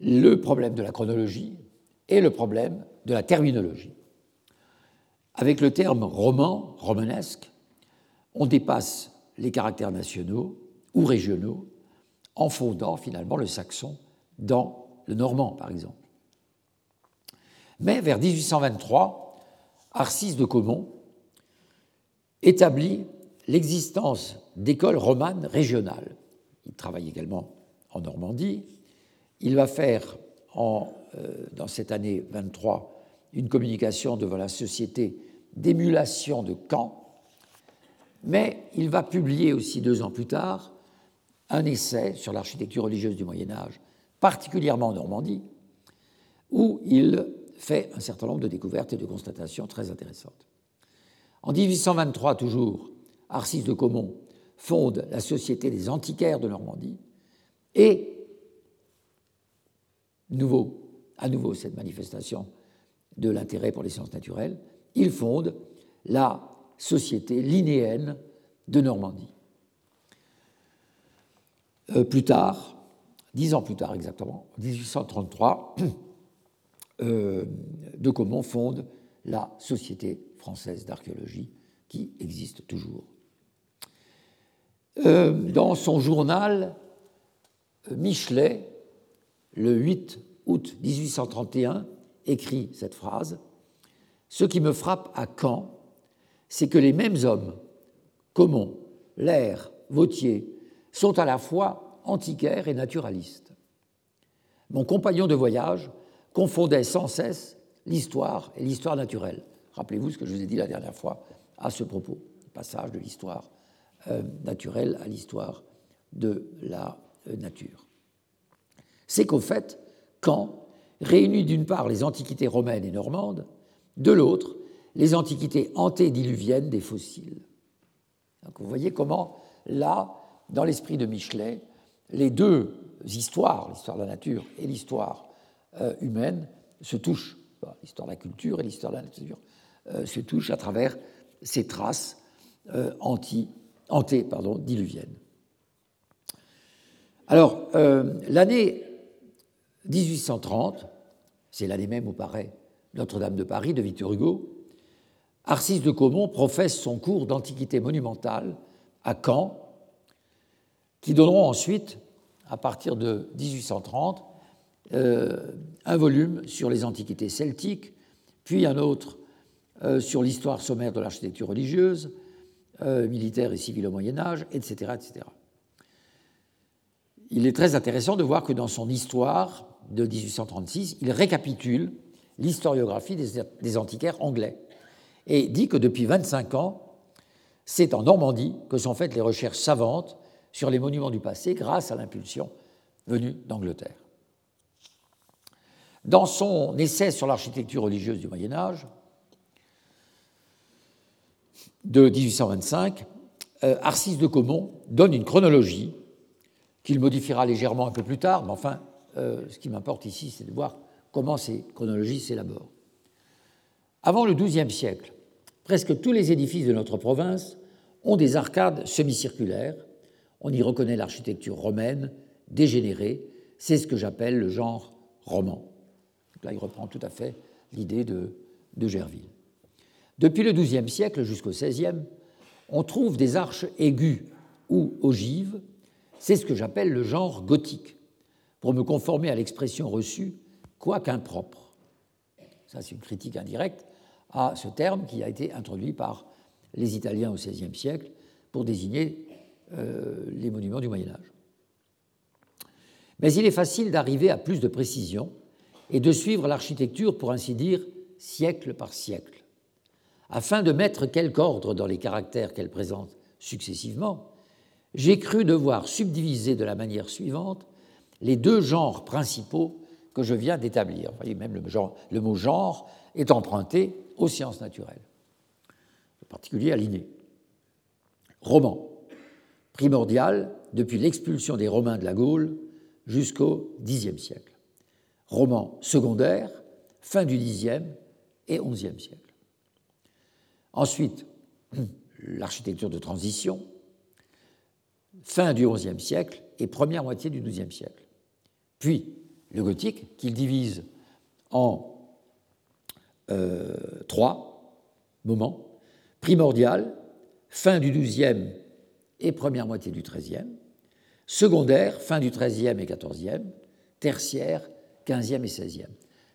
le problème de la chronologie et le problème de la terminologie. Avec le terme roman, romanesque, on dépasse les caractères nationaux ou régionaux en fondant finalement le saxon dans le normand, par exemple. Mais vers 1823, Arcis de Caumont établit l'existence d'écoles romanes régionales. Il travaille également en Normandie, il va faire en, euh, dans cette année 23 une communication devant la société d'émulation de Caen, mais il va publier aussi deux ans plus tard un essai sur l'architecture religieuse du Moyen Âge, particulièrement en Normandie, où il fait un certain nombre de découvertes et de constatations très intéressantes. En 1823, toujours, Arcis de Caumont fonde la Société des antiquaires de Normandie et nouveau, à nouveau cette manifestation de l'intérêt pour les sciences naturelles, il fonde la Société linéenne de Normandie. Euh, plus tard, dix ans plus tard exactement, en 1833, euh, De Caumont fonde la Société française d'archéologie qui existe toujours. Euh, dans son journal, Michelet le 8 août 1831, écrit cette phrase Ce qui me frappe à Caen, c'est que les mêmes hommes, Comon, Lair, Vautier, sont à la fois antiquaires et naturalistes. Mon compagnon de voyage confondait sans cesse l'histoire et l'histoire naturelle. Rappelez-vous ce que je vous ai dit la dernière fois à ce propos, le passage de l'histoire euh, naturelle à l'histoire de la euh, nature c'est qu'au fait, quand réunit d'une part les antiquités romaines et normandes, de l'autre, les antiquités antédiluviennes des fossiles. Donc vous voyez comment, là, dans l'esprit de Michelet, les deux histoires, l'histoire de la nature et l'histoire euh, humaine, se touchent. L'histoire de la culture et l'histoire de la nature euh, se touchent à travers ces traces euh, anté-diluviennes. Alors, l'année 1830, c'est l'année même où paraît Notre-Dame de Paris de Victor Hugo, Arcis de Caumont professe son cours d'antiquité monumentale à Caen, qui donneront ensuite, à partir de 1830, euh, un volume sur les antiquités celtiques, puis un autre euh, sur l'histoire sommaire de l'architecture religieuse, euh, militaire et civile au Moyen Âge, etc., etc. Il est très intéressant de voir que dans son histoire, de 1836, il récapitule l'historiographie des, antiquaires anglais et dit que depuis 25 ans, c'est en Normandie que sont faites les recherches savantes sur les monuments du passé grâce à l'impulsion venue d'Angleterre. Dans son essai sur l'architecture religieuse du Moyen Âge de 1825, euh, Arcis de Caumont donne une chronologie qu'il modifiera légèrement un peu plus tard, mais enfin euh, ce qui m'importe ici, c'est de voir comment ces chronologies s'élaborent. Avant le XIIe siècle, presque tous les édifices de notre province ont des arcades semi-circulaires. On y reconnaît l'architecture romaine, dégénérée. C'est ce que j'appelle le genre roman. là, il reprend tout à fait l'idée de, de Gerville. Depuis le XIIe siècle jusqu'au XVIe, on trouve des arches aiguës ou ogives. C'est ce que j'appelle le genre gothique, pour me conformer à l'expression reçue, quoique impropre. Ça, c'est une critique indirecte à ce terme qui a été introduit par les Italiens au XVIe siècle pour désigner les monuments du Moyen Âge. Mais il est facile d'arriver à plus de précision et de suivre l'architecture, pour ainsi dire, siècle par siècle. Afin de mettre quelque ordre dans les caractères qu'elle présente successivement, j'ai cru devoir subdiviser de la manière suivante les deux genres principaux que je viens d'établir. Vous voyez, même le, mot genre est emprunté aux sciences naturelles, en particulier à l'inné. Roman, primordial depuis l'expulsion des Romains de la Gaule jusqu'au Xe siècle. Roman secondaire, fin du Xe et XIe siècle. Ensuite, l'architecture de transition, fin du XIe siècle et première moitié du XIIe siècle. Puis le gothique, qu'il divise en euh, trois moments primordial, fin du XIIe et première moitié du XIIIe, secondaire, fin du XIIIe et XIVe, tertiaire, XVe et XVIe.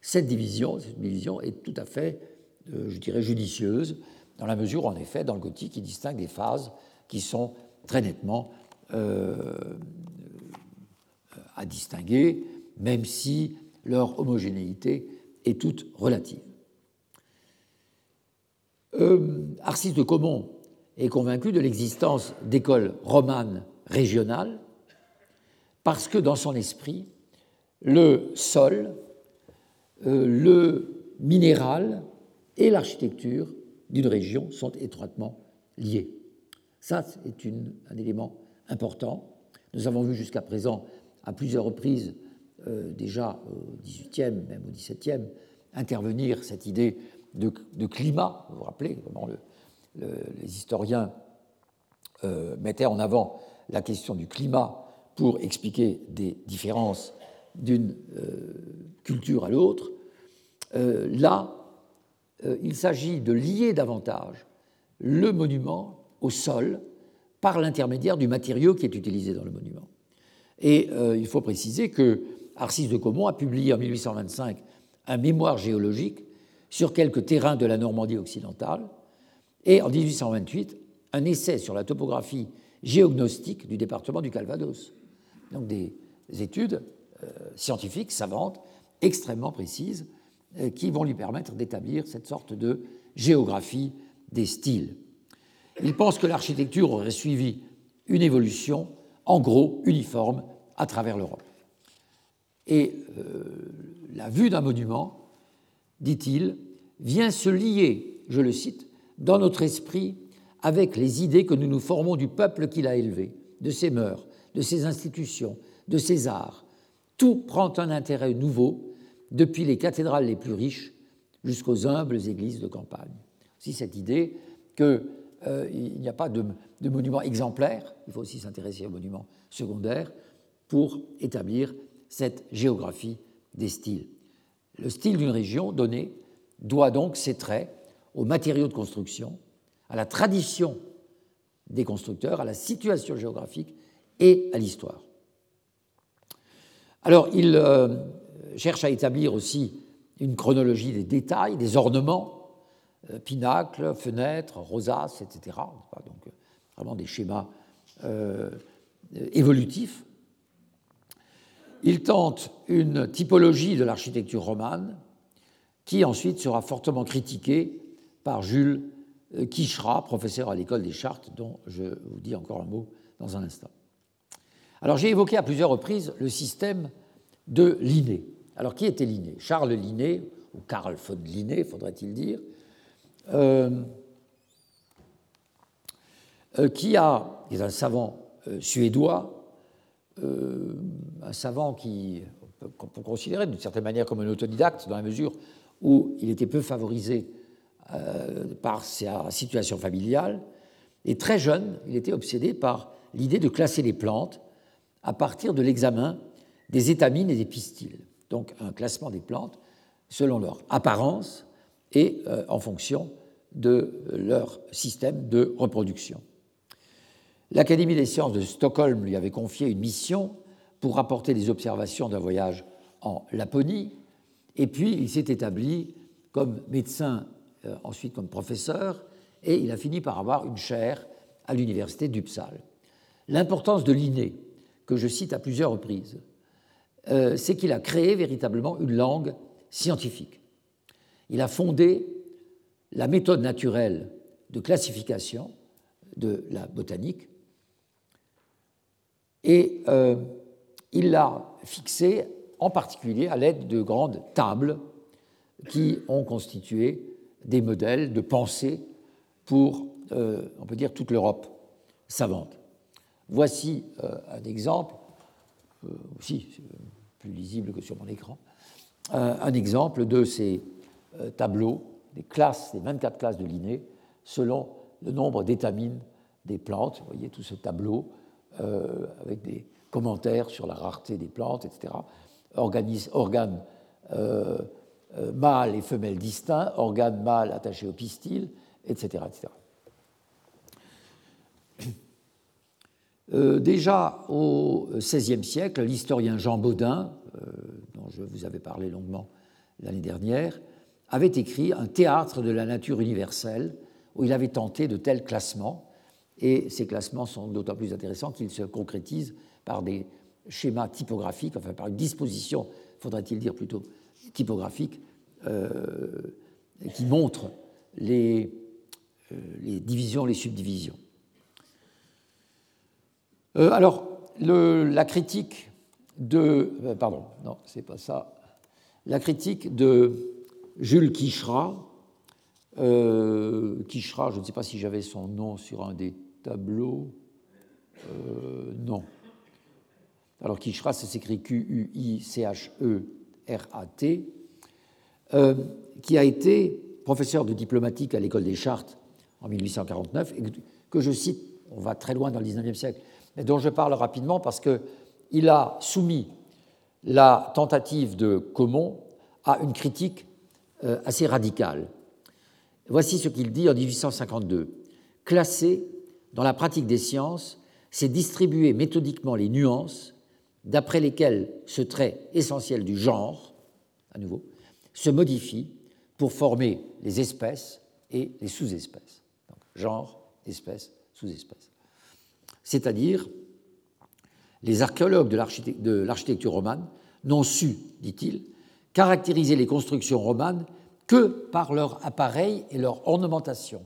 Cette division, cette division est tout à fait, euh, je dirais, judicieuse, dans la mesure, en effet, dans le gothique, il distingue des phases qui sont très nettement euh, à distinguer, même si leur homogénéité est toute relative. Euh, Arcis de Comont est convaincu de l'existence d'écoles romanes régionales parce que dans son esprit, le sol, euh, le minéral et l'architecture d'une région sont étroitement liés. Ça, c'est un élément important. Nous avons vu jusqu'à présent, à plusieurs reprises, euh, déjà au XVIIIe, même au XVIIe, intervenir cette idée de, climat. Vous vous rappelez comment les historiens euh, mettaient en avant la question du climat pour expliquer des différences d'une euh, culture à l'autre. là, il s'agit de lier davantage le monument au sol par l'intermédiaire du matériau qui est utilisé dans le monument. Et euh, il faut préciser que Arcis de Caumont a publié en 1825 un mémoire géologique sur quelques terrains de la Normandie occidentale et en 1828 un essai sur la topographie géognostique du département du Calvados. Donc des études euh, scientifiques, savantes, extrêmement précises, euh, qui vont lui permettre d'établir cette sorte de géographie des styles. Il pense que l'architecture aurait suivi une évolution, en gros, uniforme à travers l'Europe. Et euh, la vue d'un monument, dit-il, vient se lier, je le cite, dans notre esprit avec les idées que nous nous formons du peuple qu'il a élevé, de ses mœurs, de ses institutions, de ses arts. Tout prend un intérêt nouveau, depuis les cathédrales les plus riches jusqu'aux humbles églises de campagne. Si cette idée que euh, n'y a pas de, de, monument exemplaire, il faut aussi s'intéresser aux monuments secondaires pour établir cette géographie des styles. Le style d'une région donnée doit donc ses traits aux matériaux de construction, à la tradition des constructeurs, à la situation géographique et à l'histoire. Alors, il euh, cherche à établir aussi une chronologie des détails, des ornements, euh, pinacles, fenêtres, rosaces, etc. Donc euh, vraiment des schémas évolutifs. Il tente une typologie de l'architecture romane qui ensuite sera fortement critiquée par Jules Quichera, professeur à l'école des Chartes, dont je vous dis encore un mot dans un instant. Alors j'ai évoqué à plusieurs reprises le système de Linné. Alors qui était Linné? Charles Linné, ou Karl von Linné, faudrait-il dire, euh, euh, qui a, est un savant euh, suédois, un savant qui qu'on peut considérer d'une certaine manière comme un autodidacte dans la mesure où il était peu favorisé par sa situation familiale. Et très jeune, il était obsédé par l'idée de classer les plantes à partir de l'examen des étamines et des pistils. donc un classement des plantes selon leur apparence et euh, en fonction de leur système de reproduction. L'Académie des sciences de Stockholm lui avait confié une mission pour rapporter des observations d'un voyage en Laponie, et puis il s'est établi comme médecin, euh, ensuite comme professeur, et il a fini par avoir une chaire à l'université d'Uppsala. L'importance de l'inné, que je cite à plusieurs reprises, euh, c'est qu'il a créé véritablement une langue scientifique. Il a fondé la méthode naturelle de classification de la botanique et euh, il l'a fixée en particulier à l'aide de grandes tables qui ont constitué des modèles de pensée pour, euh, on peut dire, toute l'Europe savante. Voici euh, un exemple, aussi plus lisible que sur mon écran, un exemple de ces tableaux des classes, des 24 classes de Linné, selon le nombre d'étamines des plantes. Vous voyez tout ce tableau euh, avec des commentaires sur la rareté des plantes, etc. organes euh, euh, mâles et femelles distincts, organes mâles attachés au pistil, etc. etc. déjà au XVIe siècle, l'historien Jean Baudin, dont je vous avais parlé longuement l'année dernière, avait écrit un théâtre de la nature universelle où il avait tenté de tels classements. Et ces classements sont d'autant plus intéressants qu'ils se concrétisent par des schémas typographiques, enfin par une disposition, faudrait-il dire plutôt typographique, euh, qui montre les, euh, divisions, les subdivisions. Euh, alors, la critique de. pardon, non, c'est pas ça. La critique de Jules Quichera. Euh, je ne sais pas si j'avais son nom sur un des tableaux. Euh, non. Alors Quichera, ça s'écrit Q-U-I-C-H-E-R-A-T, euh, qui a été professeur de diplomatique à l'école des Chartes en 1849, et que je cite, on va très loin dans le 19e siècle, mais dont je parle rapidement parce qu'il a soumis la tentative de Comon à une critique euh, assez radical. Voici ce qu'il dit en 1852. Classer dans la pratique des sciences, c'est distribuer méthodiquement les nuances d'après lesquelles ce trait essentiel du genre, à nouveau, se modifie pour former les espèces et les sous-espèces. genre, espèce, sous-espèce. C'est-à-dire, les archéologues de l'architecture romane n'ont su, dit-il, caractériser les constructions romanes que par leur appareil et leur ornementation.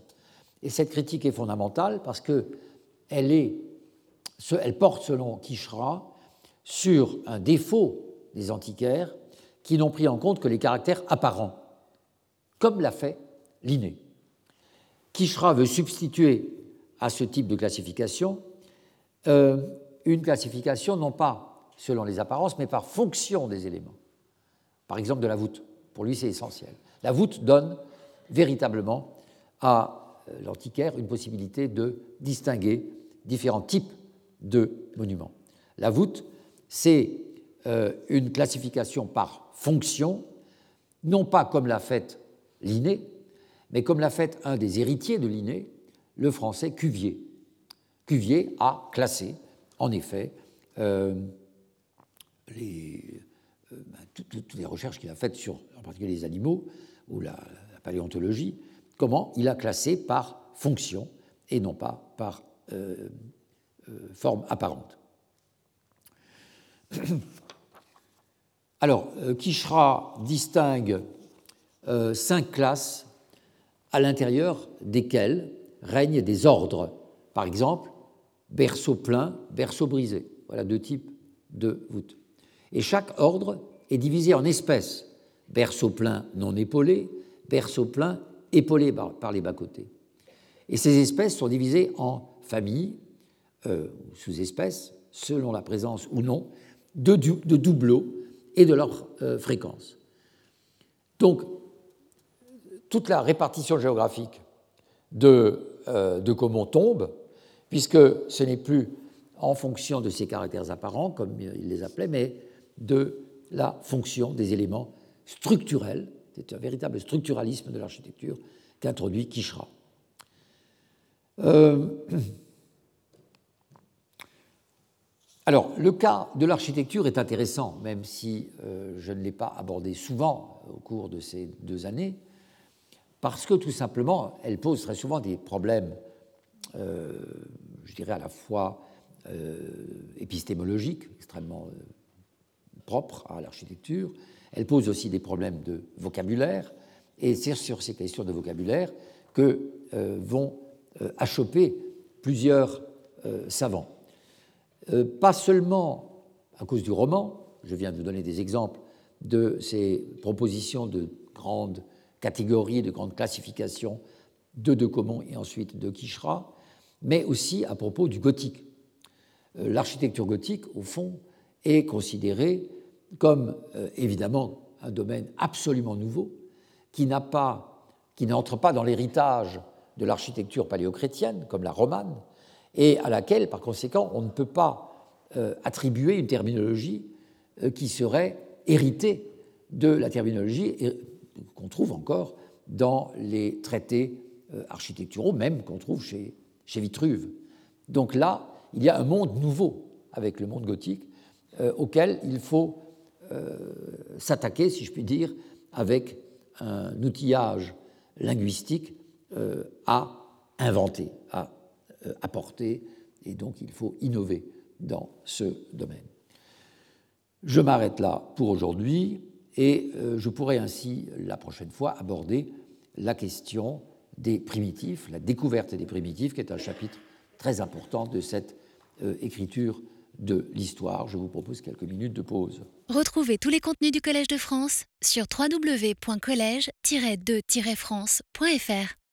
Et cette critique est fondamentale parce qu'elle elle porte, selon Kishra, sur un défaut des antiquaires qui n'ont pris en compte que les caractères apparents, comme l'a fait Linné. Kishra veut substituer à ce type de classification euh, une classification non pas selon les apparences, mais par fonction des éléments par exemple de la voûte. Pour lui, c'est essentiel. La voûte donne véritablement à euh, l'antiquaire une possibilité de distinguer différents types de monuments. C'est euh, une classification par fonction, non pas comme l'a faite Linné, mais comme l'a fait un des héritiers de Linné, le français Cuvier. Cuvier a classé, en effet, euh, euh, bah, toutes les recherches qu'il a faites sur, en particulier les animaux ou la, paléontologie, comment il a classé par fonction et non pas par forme apparente. Alors, Kishra distingue cinq classes à l'intérieur desquelles règnent des ordres. Par exemple, berceau plein, berceau brisé. Voilà deux types de voûtes. Et chaque ordre est divisé en espèces berceau plein non épaulé, berceau plein épaulé par les bas-côtés. Et ces espèces sont divisées en familles, euh, sous-espèces, selon la présence ou non de, de doubleaux et de leur euh, fréquence. Donc, toute la répartition géographique de, euh, de Comon tombe, puisque ce n'est plus en fonction de ses caractères apparents, comme il les appelait, mais de la fonction des éléments structurels. C'est un véritable structuralisme de l'architecture qu'introduit Kishra. Euh, alors, le cas de l'architecture est intéressant, même si euh, je ne l'ai pas abordé souvent au cours de ces deux années, parce que tout simplement, elle pose très souvent des problèmes, euh, je dirais à la fois épistémologiques, extrêmement propres à l'architecture, elle pose aussi des problèmes de vocabulaire, et c'est sur ces questions de vocabulaire que vont euh, achoper plusieurs euh, savants. Euh, pas seulement à cause du roman, je viens de vous donner des exemples de ces propositions de grandes catégories, de grandes classifications de De Comont et ensuite de Quichera, mais aussi à propos du gothique. L'architecture gothique, au fond, est considérée comme évidemment un domaine absolument nouveau qui n'a pas, qui n'entre pas dans l'héritage de l'architecture paléochrétienne, comme la romane, et à laquelle, par conséquent, on ne peut pas euh, attribuer une terminologie euh, qui serait héritée de la terminologie qu'on trouve encore dans les traités euh, architecturaux, même qu'on trouve chez, Vitruve. Donc là, il y a un monde nouveau avec le monde gothique auquel il faut s'attaquer, si je puis dire, avec un outillage linguistique à inventer, à euh, apporter, et donc il faut innover dans ce domaine. Je m'arrête là pour aujourd'hui et euh, je pourrai ainsi la prochaine fois aborder la question des primitifs, la découverte des primitifs, qui est un chapitre très important de cette écriture de l'histoire. Je vous propose quelques minutes de pause. Retrouvez tous les contenus du Collège de France sur www.colège-2-france.fr.